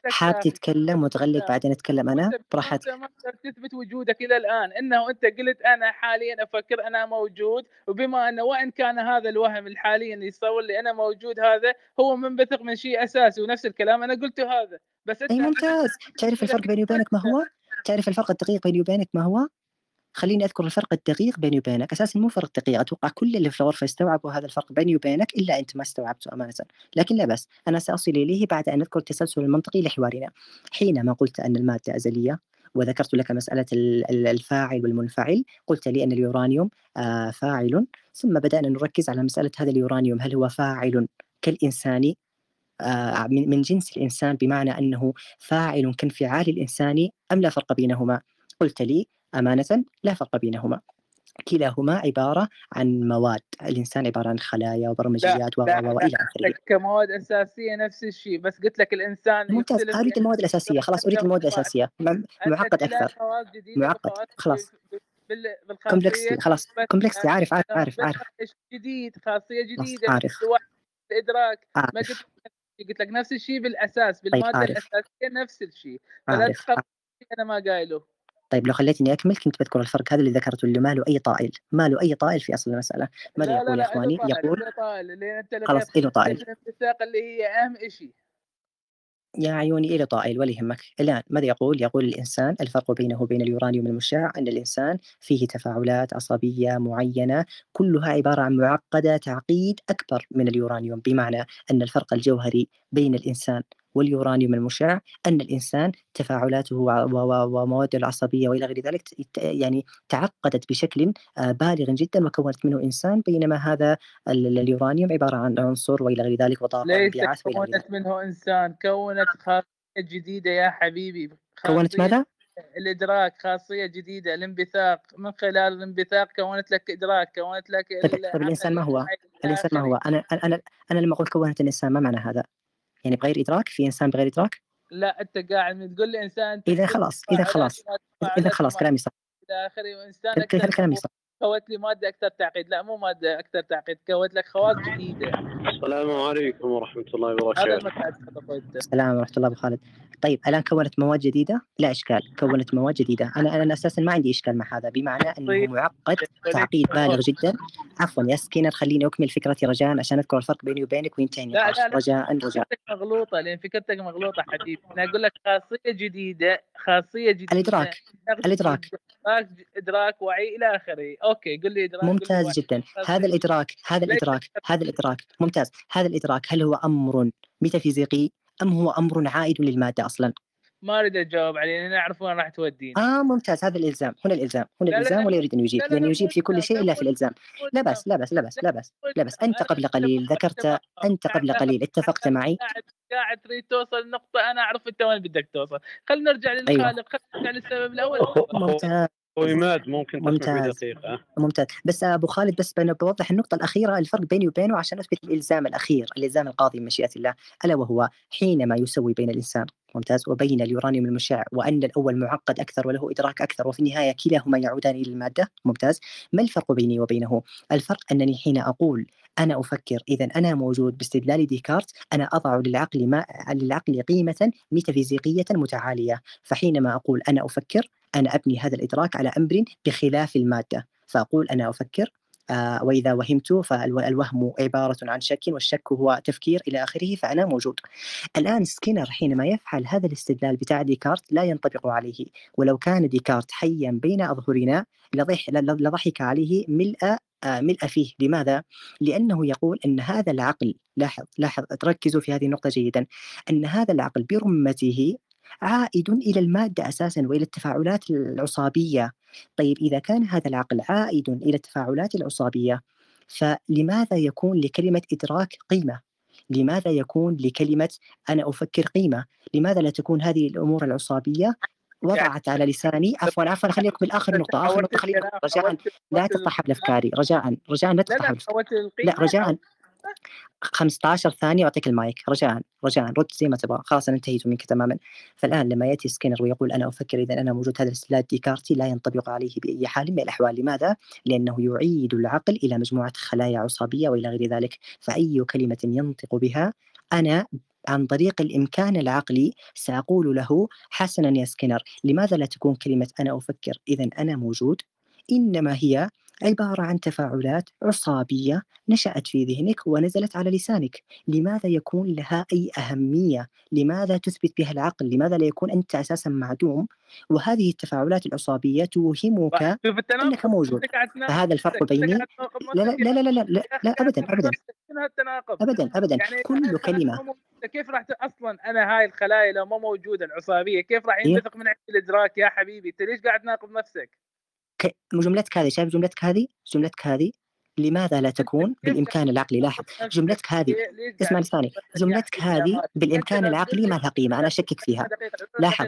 حاب تتكلم وتغلق. بعدين أتكلم أنا وانت براحتك وانت ما تثبت وجودك إلى الآن إنه أنت قلت أنا حاليا أفكر أنا موجود وبما أنه وإن كان هذا الوهم الحالي اللي يصور لي أنا موجود هذا هو منبثق من شيء أساسي ونفس الكلام أنا قلته هذا بس أنت أي ممتاز تعرف الفرق بيني وبينك ما هو؟ تعرف الفرق الدقيق بيني وبينك ما هو؟ خليني أذكر الفرق الدقيق بيني وبينك. أساسا مو فرق دقيق أتوقع كل اللي في الغرفة استوعبوا هذا الفرق بيني وبينك إلا أنت ما استوعبته أمانة. لكن لا بس أنا سأصل إليه بعد أن أذكر التسلسل المنطقي لحوارنا. حينما قلت أن المادة أزلية وذكرت لك مسألة ال- ال- الفاعل والمنفعل قلت لي أن اليورانيوم آه، فاعل. ثم بدأنا نركز على مسألة هذا اليورانيوم هل هو فاعل كالإنسان آه، من جنس الإنسان بمعنى أنه فاعل كانفعال الإنسان أم لا فرق بينهما؟ قلت لي أمانة لا فرق بينهما. كلاهما عبارة عن مواد الإنسان عبارة عن خلايا وبرمجيات و و- لا و- وإلى آخره. كمواد أساسية نفس الشيء بس قلت لك الإنسان ممتاز أريد المواد الأساسية خلاص أريد المواد الأساسية. معقد أكثر. معقد. خلاص. complexity خلاص. بس complexity عارف عارف عارف. عارف جديد خاصية خلاص جديدة عارف. ما عارف. قلت لك قلت لك نفس الشيء بالأساس طيب بالمادة عارف. الأساسية نفس الشيء. فلا أنا ما قايله. طيب لو خليتني أكمل كنت بذكر الفرق هذا اللي ذكرته اللي ما له أي طائل ما له أي طائل في أصل المسألة. ماذا لا لا يقول لا إخواني له طائل يقول طائل أنت خلاص له طائل. اللي هي أهم شيء يا عيوني إلى طائل ولا يهمك. الآن ماذا يقول؟ يقول الإنسان الفرق بينه وبين اليورانيوم المشع أن الإنسان فيه تفاعلات عصبية معينة كلها عبارة عن معقدة تعقيد أكبر من اليورانيوم بمعنى أن الفرق الجوهري بين الإنسان واليورانيوم المشع أن الإنسان تفاعلاته ومواده العصبية وإلى غير ذلك يعني تعقدت بشكل آه، بالغ جدا وكونت منه إنسان بينما هذا ال- ال- اليورانيوم عبارة عن عنصر وإلى غير ذلك وطاقة ليس وانبعاث وإلى غير ذلك كونت منه إنسان كونت خاصية جديدة يا حبيبي كونت ماذا؟ الإدراك خاصية جديدة الانبثاق من خلال الانبثاق كونت لك إدراك كونت لك طيب, طيب الإنسان ما هو؟ الإنسان ما هو؟ أنا أنا أنا لما أقول كونت الإنسان ما معنى هذا؟ يعني بغير إدراك؟ في إنسان بغير إدراك؟ لا أنت قاعد تقول لي إنسان إذا خلاص إذا خلاص إذا خلاص كلامي صح. إلى آخره وانسان أكثر كلامي صح. كونت لي مادة أكثر تعقيد. لا مو مادة أكثر تعقيد كونت لك خواص جديدة. السلام عليكم ورحمة الله هذا وبركاته. السلام ورحمة الله أبو خالد طيب الآن كونت مواد جديدة؟ لا إشكال كونت مواد جديدة. أنا أنا أساسا ما عندي إشكال مع هذا بمعنى أنه طيب. معقد تعقيد بالغ جدا. عفوا يا سكينر خليني أكمل فكرتي رجاء عشان أذكر الفرق بيني وبينك وينتهي النقاش لا لا رجاء رجاء. فكرتك مغلوطة لأن فكرتك مغلوطة حبيبي. أنا أقول لك خاصية جديدة خاصية جديدة. الإدراك الإدراك. إدراك إدراك وعي إلى آخره. أوكي قل لي إدراك ممتاز. جدا. خاصية هذا الإدراك هذا ليس الإدراك هذا الإدراك. ممتاز. هذا الإدراك هل هو أمر ميتافيزيقي أم هو أمر عائد للمادة أصلا؟ ما أريد أجاوب عليه لأن أعرف وين راح توديني. آه ممتاز. هذا الإلزام هنا الإلزام هنا لا لا الإلزام لا. ولا يريد أن يجيب. لا لا لأنه لا يجيب في كل شيء لا إلا مو في الإلزام. مو لا بس لا بس لا بس لا بس مو لا بس أنت أنا قبل قليل ذكرت أنت قبل قليل. اتفقت معي. قاعد تريد توصل لنقطة أنا أعرف أنت وين بدك توصل. خلينا نرجع للخالق خلينا نرجع للسبب الأول. ممتاز. ماد ممكن تسمع ممتاز. دقيقة ممتاز. بس أبو خالد بس بوضح النقطة الأخيرة الفرق بيني وبينه عشان أثبت الإلزام الأخير الإلزام القاضي بمشيئه الله ألا وهو حينما يسوي بين الإنسان ممتاز وبين اليورانيوم المشع وأن الأول معقد أكثر وله إدراك أكثر وفي النهاية كلاهما يعودان إلى المادة ممتاز. ما الفرق بيني وبينه؟ الفرق أنني حين أقول أنا أفكر اذا أنا موجود باستدلال ديكارت أنا أضع للعقل ما للعقل قيمة ميتافيزيقية متعالية فحينما أقول أنا أفكر أنا أبني هذا الإدراك على أمر بخلاف المادة فأقول أنا أفكر آه وإذا وهمت فالوهم عبارة عن شك والشك هو تفكير إلى آخره فأنا موجود. الآن سكينر حينما يفعل هذا الاستدلال بتاع ديكارت لا ينطبق عليه ولو كان ديكارت حيا بين أظهرنا لضح لضحك عليه ملء آه ملء فيه لماذا؟ لأنه يقول أن هذا العقل لاحظ لاحظ ركزوا في هذه النقطة جيدا أن هذا العقل برمته عائد إلى المادة أساسا وإلى التفاعلات العصابية. طيب إذا كان هذا العقل عائد إلى التفاعلات العصابية فلماذا يكون لكلمة إدراك قيمة؟ لماذا يكون لكلمة أنا أفكر قيمة؟ لماذا لا تكون هذه الأمور العصابية وضعت على لساني؟ عفوا عفوا خليني اكمل آخر نقطة آخر نقطة خليني رجاء. لا تقطع حبل افكاري رجاء رجاء لا قوة لا رجاء. 15 ثانية وأعطيك المايك. رجاء رجاء رد زي ما تبغى. خلاص أنا انتهيت منك تماما. فالآن لما يأتي سكينر ويقول أنا أفكر إذا أنا موجود هذا الاستدلال ديكارتي لا ينطبق عليه بأي حال من الأحوال. لماذا؟ لأنه يعيد العقل إلى مجموعة خلايا عصبية وإلى غير ذلك. فأي كلمة ينطق بها أنا عن طريق الإمكان العقلي سأقول له حسنا يا سكينر لماذا لا تكون كلمة أنا أفكر؟ إذا أنا موجود. إنما هي عبارة عن تفاعلات عصابية نشأت في ذهنك ونزلت على لسانك. لماذا يكون لها أي أهمية؟ لماذا تثبت بها العقل؟ لماذا لا يكون أنت أساسا معدوم؟ وهذه التفاعلات العصابية توهمك أنك موجود. فهذا الفرق بيني لا لا. لا لا لا, لا, لا, لا أبدا أبدا. أبدا أبدا. يعني كل أنا- أنا كلمة كيف راح أصلا أنا هاي الخلايا لو ما موجودة العصابية كيف راح إيه؟ ينبثق من عندي الإدراك يا حبيبي؟ أنت ليش قاعد تناقض نفسك؟ جملتك هذه شايف جملتك هذه جملتك هذه لماذا لا تكون كيف بالإمكان العقلي لاحظ؟ جملتك هذه ليه- ليش قاعد اسمع لساني تنبثق جملتك يعني هذه لو العقلي ما لها قيمة أنا أشكك فيها لاحظ.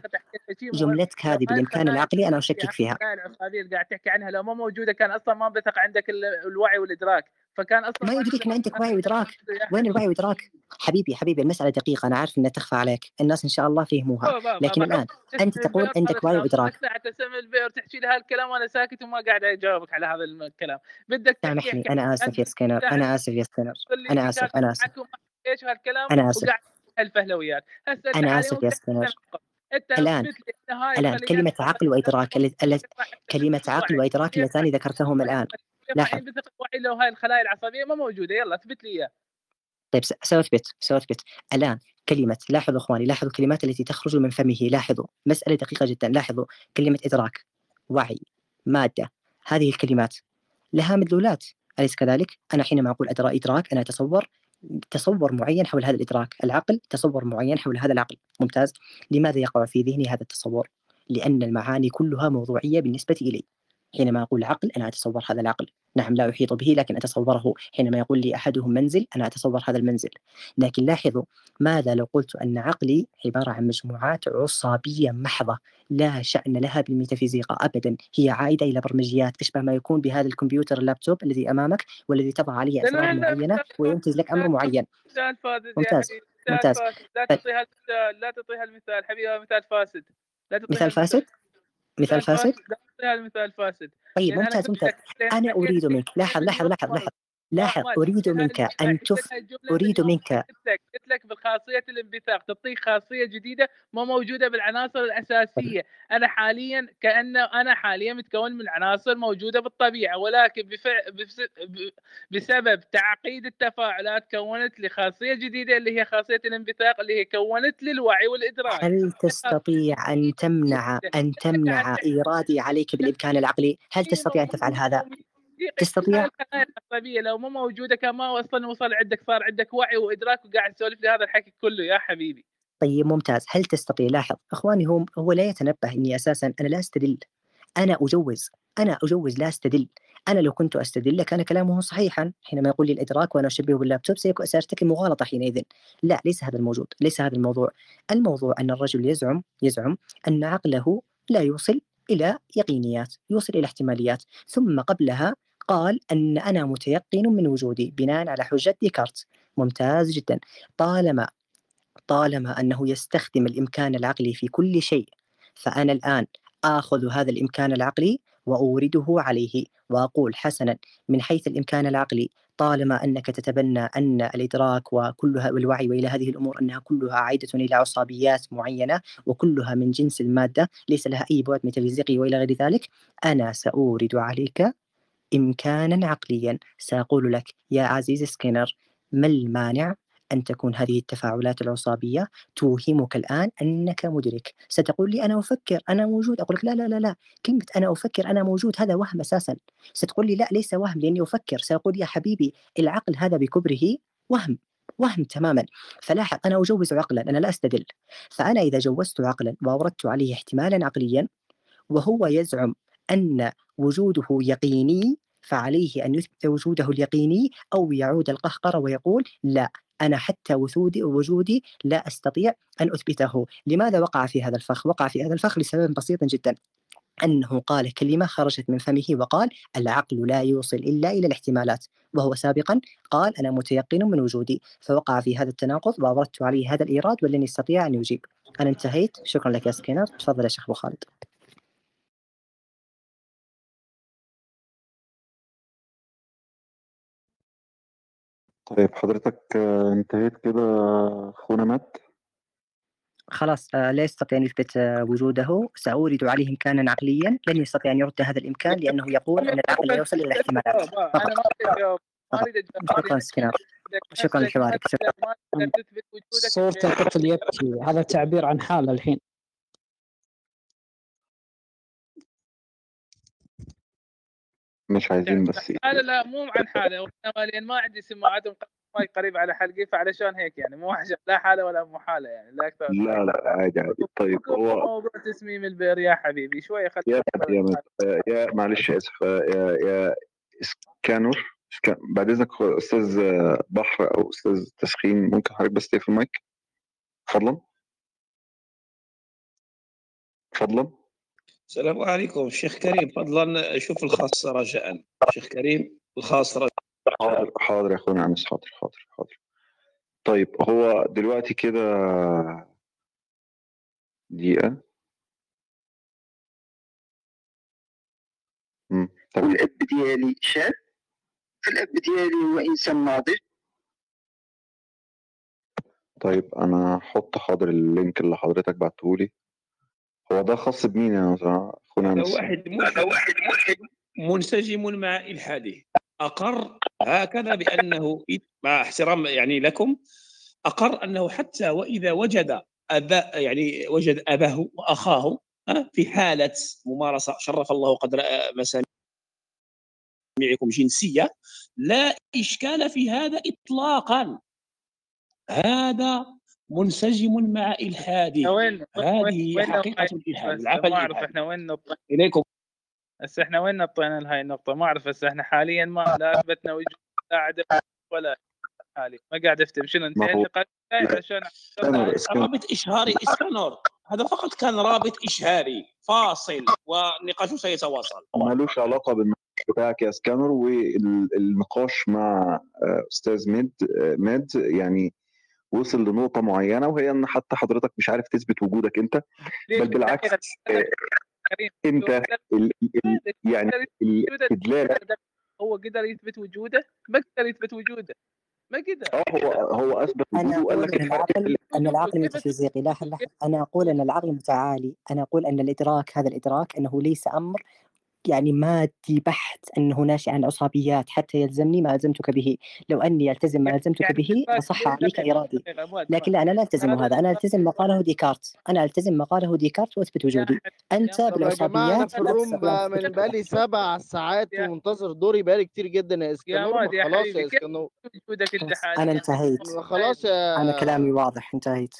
جملتك هذه الخلايا العقلي العصبية- أشكك فيها العصبيه اللي قاعد تحكي عنها لو ما موجوده كان أصلا ما انبثق عندك ال- الوعي والادراك فكان أصلا ما يدريك إن عندك وعي وإدراك وين الوعي والإدراك حبيبي حبيبي المسألة دقيقة أنا عارف إنها تخفى عليك. الناس إن شاء الله فهموها. لكن الآن أنت تقول عندك وعي وإدراك تسمي البئر تحكي لي هالكلام وأنا ساكت وما قاعد أجاوبك على هذا الكلام. بدك سامحني. أحكي. أنا آسف يا سكينر. أنا آسف يا سكينر. أنا آسف معك وما إيش هالكلام الفهلويات هسه أنت أنا حاليا آسف يا سكينر. أنت الآن ان الآن كلمة عقل وإدراك كلمة عقل وإدراك كيف اللذان ذكرتهم الآن. ينبثق الوعي لو هاي الخلايا العصبية ما موجودة يلا اثبت لي اياه طيب س- سأثبت سأثبت الآن كلمة لاحظوا إخواني لاحظوا الكلمات التي تخرج من فمه لاحظوا. مسألة دقيقة جدا لاحظوا. كلمة إدراك وعي مادة هذه الكلمات. لها مدلولات أليس كذلك؟ أنا حينما أقول أدرا إدراك أنا أتصور تصور معين حول هذا الإدراك. العقل تصور معين حول هذا العقل. ممتاز. لماذا يقع في ذهني هذا التصور؟ لأن المعاني كلها موضوعية بالنسبة إلي. حينما أقول عقل أنا أتصور هذا العقل. نعم لا أحيط به لكن أتصوره حينما يقول لي أحدهم منزل أنا أتصور هذا المنزل. لكن لاحظوا ماذا لو قلت أن عقلي عبارة عن مجموعات عصابية محضة لا شأن لها بالميتافيزيقا أبدا. هي عائدة إلى برمجيات تشبه ما يكون بهذا الكمبيوتر اللابتوب الذي أمامك والذي تضع عليه لا معينة وينتج لك أمر معين؟ ممتاز ممتاز. لا المثال لا تعطيها المثال حبيبي مثال فاسد. لا مثال فاسد؟ مثال فاسد؟ تعطيها المثال فاسد. طيب أنا ممتاز ممتاز. أريد لك منك. لاحظ لاحظ لاحظ لاحظ. لاحظ قلت منك قلت تف مليون منك قلت لك بالخاصية الانبثاق تعطيك خاصية جديدة ما موجوده بالعناصر الأساسية. أنا حاليا كانه أنا حاليا متكون من عناصر موجودة بالطبيعة ولكن بفع... بس... ب... بسبب تعقيد التفاعلات كونت لي خاصيه جديدة اللي هي خاصية الانبثاق اللي هي كونت لي الوعي والإدراك. هل تستطيع أن تمنع أن تمنع إيرادي عليك بالإمكان العقلي؟ هل تستطيع أن تفعل هذا؟ تستطيع؟ العصبيه لو ما موجودة كان ما أصلا وصل عندك صار عندك وعي وإدراك وقاعد تسولف لي هذا الحكي كله يا حبيبي. طيب ممتاز. هل تستطيع؟ لاحظ أخواني هو هو لا يتنبه إني أساسا أنا لا أستدل. أنا أجوز أنا أجوز لا أستدل. أنا لو كنت أستدل لكان كلامه صحيحا. حينما يقول لي الإدراك وأنا أشبهه باللابتوب سارتكب مغالطة حينئذ. لا ليس هذا الموجود ليس هذا الموضوع. الموضوع أن الرجل يزعم يزعم أن عقله لا يوصل إلى يقينيات يوصل إلى احتماليات. ثم قبلها قال أن أنا متيقن من وجودي بناء على حجة ديكارت. ممتاز جدا. طالما طالما أنه يستخدم الإمكان العقلي في كل شيء فأنا الآن آخذ هذا الإمكان العقلي وأورده عليه وأقول حسنا من حيث الإمكان العقلي طالما أنك تتبنى أن الإدراك وكلها والوعي وإلى هذه الأمور أنها كلها عائدة إلى عصابيات معينة وكلها من جنس المادة ليس لها أي بعد ميتافيزيقي وإلى غير ذلك أنا سأورد عليك امكانا عقليا. سأقول لك يا عزيزي سكينر ما المانع أن تكون هذه التفاعلات العصابية توهمك الآن أنك مدرك؟ ستقول لي أنا أفكر أنا موجود. أقول لك لا لا لا لا كلمة أنا أفكر أنا موجود هذا وهم أساسا. ستقول لي لا ليس وهم لأني أفكر. سأقول يا حبيبي العقل هذا بكبره وهم وهم تماما. فلاحظ أنا أجوز عقلا أنا لا أستدل. فأنا إذا جوزت عقلا وأوردت عليه احتمالا عقليا وهو يزعم أن وجوده يقيني فعليه أن يثبت وجوده اليقيني أو يعود القهقرة ويقول لا أنا حتى وجودي وجودي لا أستطيع أن أثبته. لماذا وقع في هذا الفخ؟ وقع في هذا الفخ لسبب بسيط جدا. أنه قال كلمة خرجت من فمه وقال العقل لا يوصل إلا إلى الاحتمالات. وهو سابقا قال أنا متيقن من وجودي. فوقع في هذا التناقض وأوردت عليه هذا الإيراد ولن يستطيع أن يجيب. أنا انتهيت. شكرا لك يا سكينر. تفضل يا شيخ أبو خالد. طيب حضرتك آه، انتهيت كده أخونا مات؟ خلاص آه، لا يستطيع أن يثبت آه، وجوده. سأورد عليه إمكانا عقليا. لن يستطيع أن يرد هذا الإمكان لأنه يقول أن العقل لا يوصل إلى اجاوب شكرا سكينر. شكرا لحوارك شكرا. صورة الطفل يبكي. هذا تعبير عن حالة الحين. مش عايزين بس حاله لا مو عن حاله وإنما لأن ما عندي سماعات ماي قريب على حلقي فعلشان هيك يعني مو عشان لا حالة ولا مو حالة يعني لا أكثر. لا لا عادي عادي. طيب هو موضوع تسميم البير يا حبيبي شوية خلي يا يا آه، يا معلش آسف يا يا اسكانور اسكان بعد إذنك أستاذ بحر أو أستاذ تسخين ممكن حضرتك بس تقفل المايك؟ فضلا فضلا السلام عليكم. شيخ كريم فضلا شوف الخاص رجاء. شيخ كريم الخاص رجاء. حاضر حاضر يا اخونا انس حاضر حاضر حاضر. طيب هو دلوقتي كده دقيقة. مم. طب. والاب ديالي شاب الأب ديالي هو إنسان ناضج. طيب أنا هحط حاضر اللينك اللي حضرتك بعتهولي. هو ده خاص بمين يا اخونا هذا واحد ملحد واحد ملحد منسجم مع الحاده أقر هكذا بأنه مع احترام يعني لكم أقر أنه حتى وإذا وجد ابا يعني وجد أباه وأخاه ها، في حالة ممارسة شرف الله قدر مسامعكم جنسية لا إشكال في هذا اطلاقا. هذا منسجم مع الحاده وين هذه وين حقيقة الإلحاد بس العمل ما أعرف إحنا وين نط إليكم. هسه إحنا وين نطينا لهاي النقطة؟ ما أعرف هسه إحنا حاليا ما لا أثبتنا وجود لا عدم ولا حالي. ما قاعد أفتهم. شنو الجاي عشان اسكندر رابط إشهاري اسكنور هذا فقط كان رابط إشهاري. فاصل. والنقاش سيتواصل ملوش علاقة بالنقاش بتاعك يا اسكانر والنقاش مع آه، أستاذ ميد آه، ميد يعني وصل لنقطة معينة وهي إن حتى حضرتك مش عارف تثبت وجودك أنت بل بالعكس آه، أنت ال- ال- يعني الاستدلال هو قدر يثبت وجوده ما قدر يثبت وجوده ما قدر آه هو هو أثبت أنا وجوده وقال أقول لك أن الحاجات العقل أن العقل ميتافيزيقي لا لا أنا أقول أن العقل متعالي. أنا أقول أن الإدراك هذا الإدراك أنه ليس أمر يعني مادي بحت أنه ناشئ عن عصابيات حتى يلزمني ما ألزمتك به. لو أني ألتزم ما ألزمتك يعني به لصح عليك إرادي. لكن لا أنا لا ألتزم هذا. أنا ألتزم ما قاله ديكارت. أنا ألتزم ما قاله ديكارت وأثبت وجودي. أنت بالعصابيات في الروم لا بقى من بقالي سبع ساعات ومنتظر دوري بقالي كتير جدا يا يا خلاص يا حاليا أنا انتهيت. خلاص يا أنا كلامي واضح. انتهيت.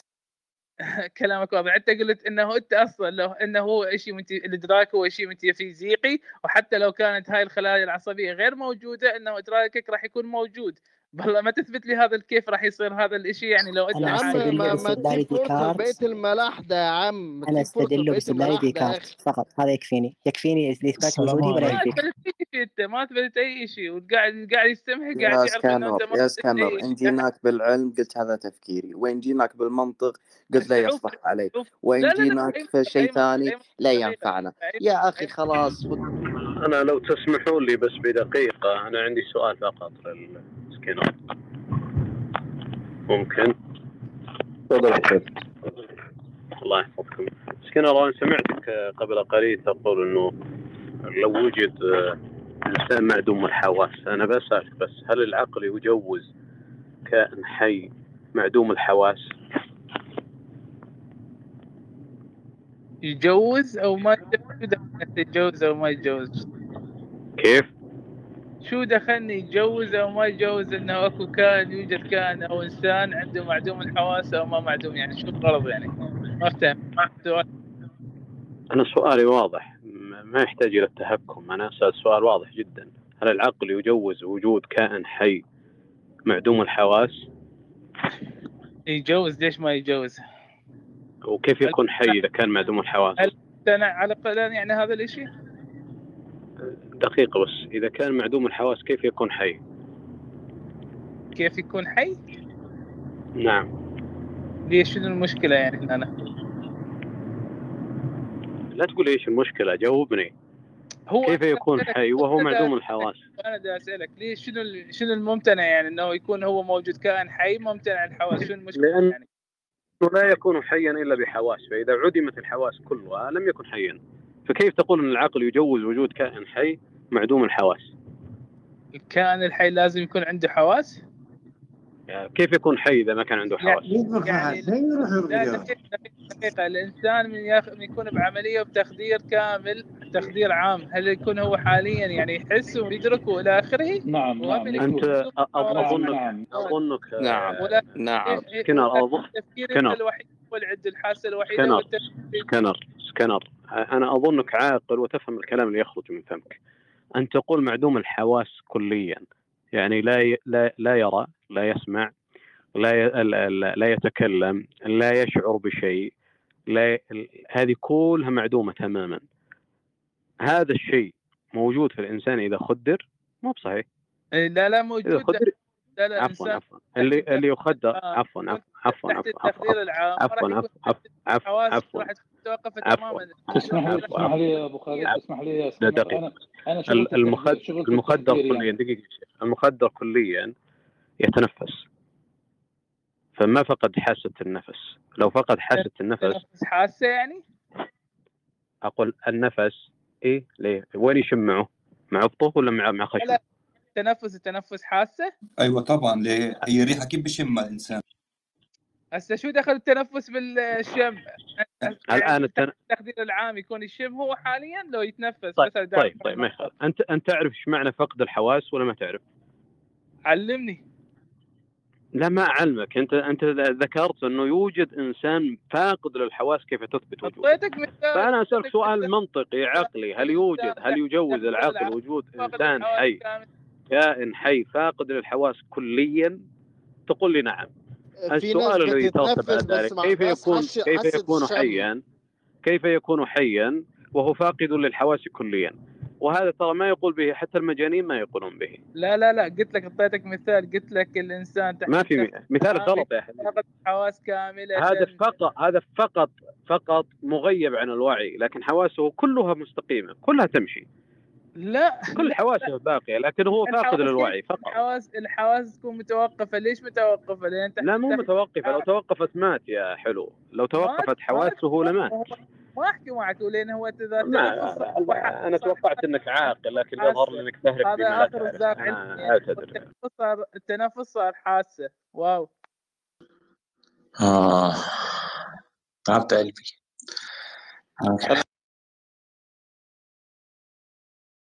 كلامك واضح. أنت قلت إنه أنت أصلا لو إنه هو شيء منت... الإدراك هو شيء ميتافيزيقي وحتى لو كانت هاي الخلايا العصبية غير موجودة إنه إدراكك راح يكون موجود. والله ما تثبت لي هذا الكيف راح يصير هذا الشيء يعني لو انت عم ما, ما ديكارت الملاحدة يا عم. ما الملاحدة يا ديكارت أخي. فقط. هذا يكفيني. يكفيني السلام وجودي ولا ما يكفيك اثبت اي شيء أنت ما اثبت أي شيء وقاعد قاعد يستمح قاعد يا يعرف إنه أنت ما يا أي ان شيء جيناك بالعلم قلت هذا تفكيري. وين جيناك بالمنطق قلت لا يصلح علي شوف. وين جيناك أي- في شيء ثاني لا. ينفعنا. يا أخي أي- خلاص أنا لو تسمحون لي بس بدقيقة أنا عندي سؤال فقط للسكينر ممكن. تفضل يا أستاذ الله يحفظكم. سكينر أنا سمعتك قبل قليل تقول إنه لو وجد آه، إنسان معدوم الحواس. أنا بسألك بس هل العقل يجوز كائن حي معدوم الحواس؟ يجوز أو ما يجوز؟ يتجوز أو ما يتجوز كيف؟ شو دخلني يتجوز أو ما يتجوز إنه أكو كائن يوجد كائن أو إنسان عنده معدوم الحواس أو ما معدوم يعني شو الغرض يعني؟ ما أفتهم أنا سؤالي واضح ما يحتاج إلى التهكم أنا أسأل سؤال واضح جدا. هل العقل يجوز وجود كائن حي معدوم الحواس؟ يجوز ليش ما يجوز؟ وكيف يكون حي إذا كان معدوم الحواس؟ هل على الأقل يعني هذا الإشي؟ دقيقة بس إذا كان معدوم الحواس كيف يكون حي؟ كيف يكون حي؟ نعم. ليش شنو المشكلة يعني هنا أنا؟ لا تقول إيش المشكلة جاوبني. هو كيف يكون حي؟ وهو معدوم الحواس. أنا دا أسألك ليش شنو شنو الممتنع يعني إنه يكون هو موجود كائن حي ممتنع الحواس؟ شنو المشكلة لأن- يعني؟ لا يكون حيا إلا بحواس فإذا عدمت الحواس كلها لم يكن حيا. فكيف تقول أن العقل يجوز وجود كائن حي معدوم الحواس الكائن الحي لازم يكون عنده حواس؟ يعني كيف يكون حي إذا ما كان عنده حواس يعني لا دقيقة دقيقة- دقيقة الإنسان من. من يكون بعملية وبتخدير كامل تخدير عام هل يكون هو حاليا يعني يحس ويدرك وإلى آخره؟ نعم نعم أنت اظنك نعم. اظنك نعم نعم سكنر اظن التفكير سكنر. أنت الوحيد هو اللي عنده الحاسة الوحيدة أنا أظنك عاقل وتفهم الكلام اللي يخرج من فمك. أن تقول معدوم الحواس كليا يعني لا ي... لا لا يرى لا يسمع لا ي... لا- لا يتكلم لا يشعر بشيء لا. هذه كلها معدومة تماما. هذا الشيء موجود في الإنسان إذا خدر؟ مو بصحيح. إيه، لا لا موجود. خدر لا لا عفوا عفوا. اللي اللي يخدر. آه، عفوا عفوا عفوا عفوا. عفوا عفوا عفوا حواس عفوا. راح توقف عفوا. تماما. تسمح لي تسمح لي يا أبو خالد تسمح لي يا. أنا أنا المخدر التخدير كليا شيخ. المخدر كليا يتنفس. فما فقد حاسة النفس. لو فقد حاسة النفس حاسة يعني؟ أقول النفس إيه؟ ليه؟ وين يشم معه؟ مع ابطه ولا مع مع خشمه؟ التنفس التنفس حاسة؟ أيوه طبعا ليه؟ هي ريحة كيف بشمها الإنسان. هسه شو دخل التنفس بالشم؟ الآن التن... التخدير العام يكون يشم هو حاليا؟ لو يتنفس طيب مثلا طيب طيب ما يخالف. أنت أنت تعرف إيش معنى فقد الحواس ولا ما تعرف؟ علمني. لا ما أعلمك. أنت أنت ذكرت إنه يوجد إنسان فاقد للحواس كيف تثبت وجوده. فأنا أسألك سؤال منطقي عقلي. هل يوجد هل يجوز العقل وجود إنسان حي؟ كائن حي فاقد للحواس كليا؟ تقول لي نعم. في ناس السؤال الذي يترتب على ذلك كيف يكون كيف يكون. حيا؟ كيف يكون حيا وهو فاقد للحواس كليا؟ وهذا ترى ما يقول به حتى المجانين ما يقولون به. لا لا لا قلت لك أعطيتك مثال. قلت لك الإنسان ما في مثال غلط يا حبيبي. فقد حواس كاملة هذا فقط هذا فقط فقط مغيب عن الوعي لكن حواسه كلها مستقيمة كلها تمشي. لا. كل حواسه باقية لكن هو فاقد للوعي فقط. الحواس الحواس تكون متوقفة. ليش متوقفة؟ لأن تحت لا مو متوقفة. لو توقفت مات يا حلو. لو توقفت حواسه لمات. ما أحكي معك ولين هو إذا أنا توقعت إنك عاقل لكن يظهر لي إنك تهرب هذا آخر اعتذر التنفس صار التنفس صار حاسة. واو. آه. تعبت قلبي.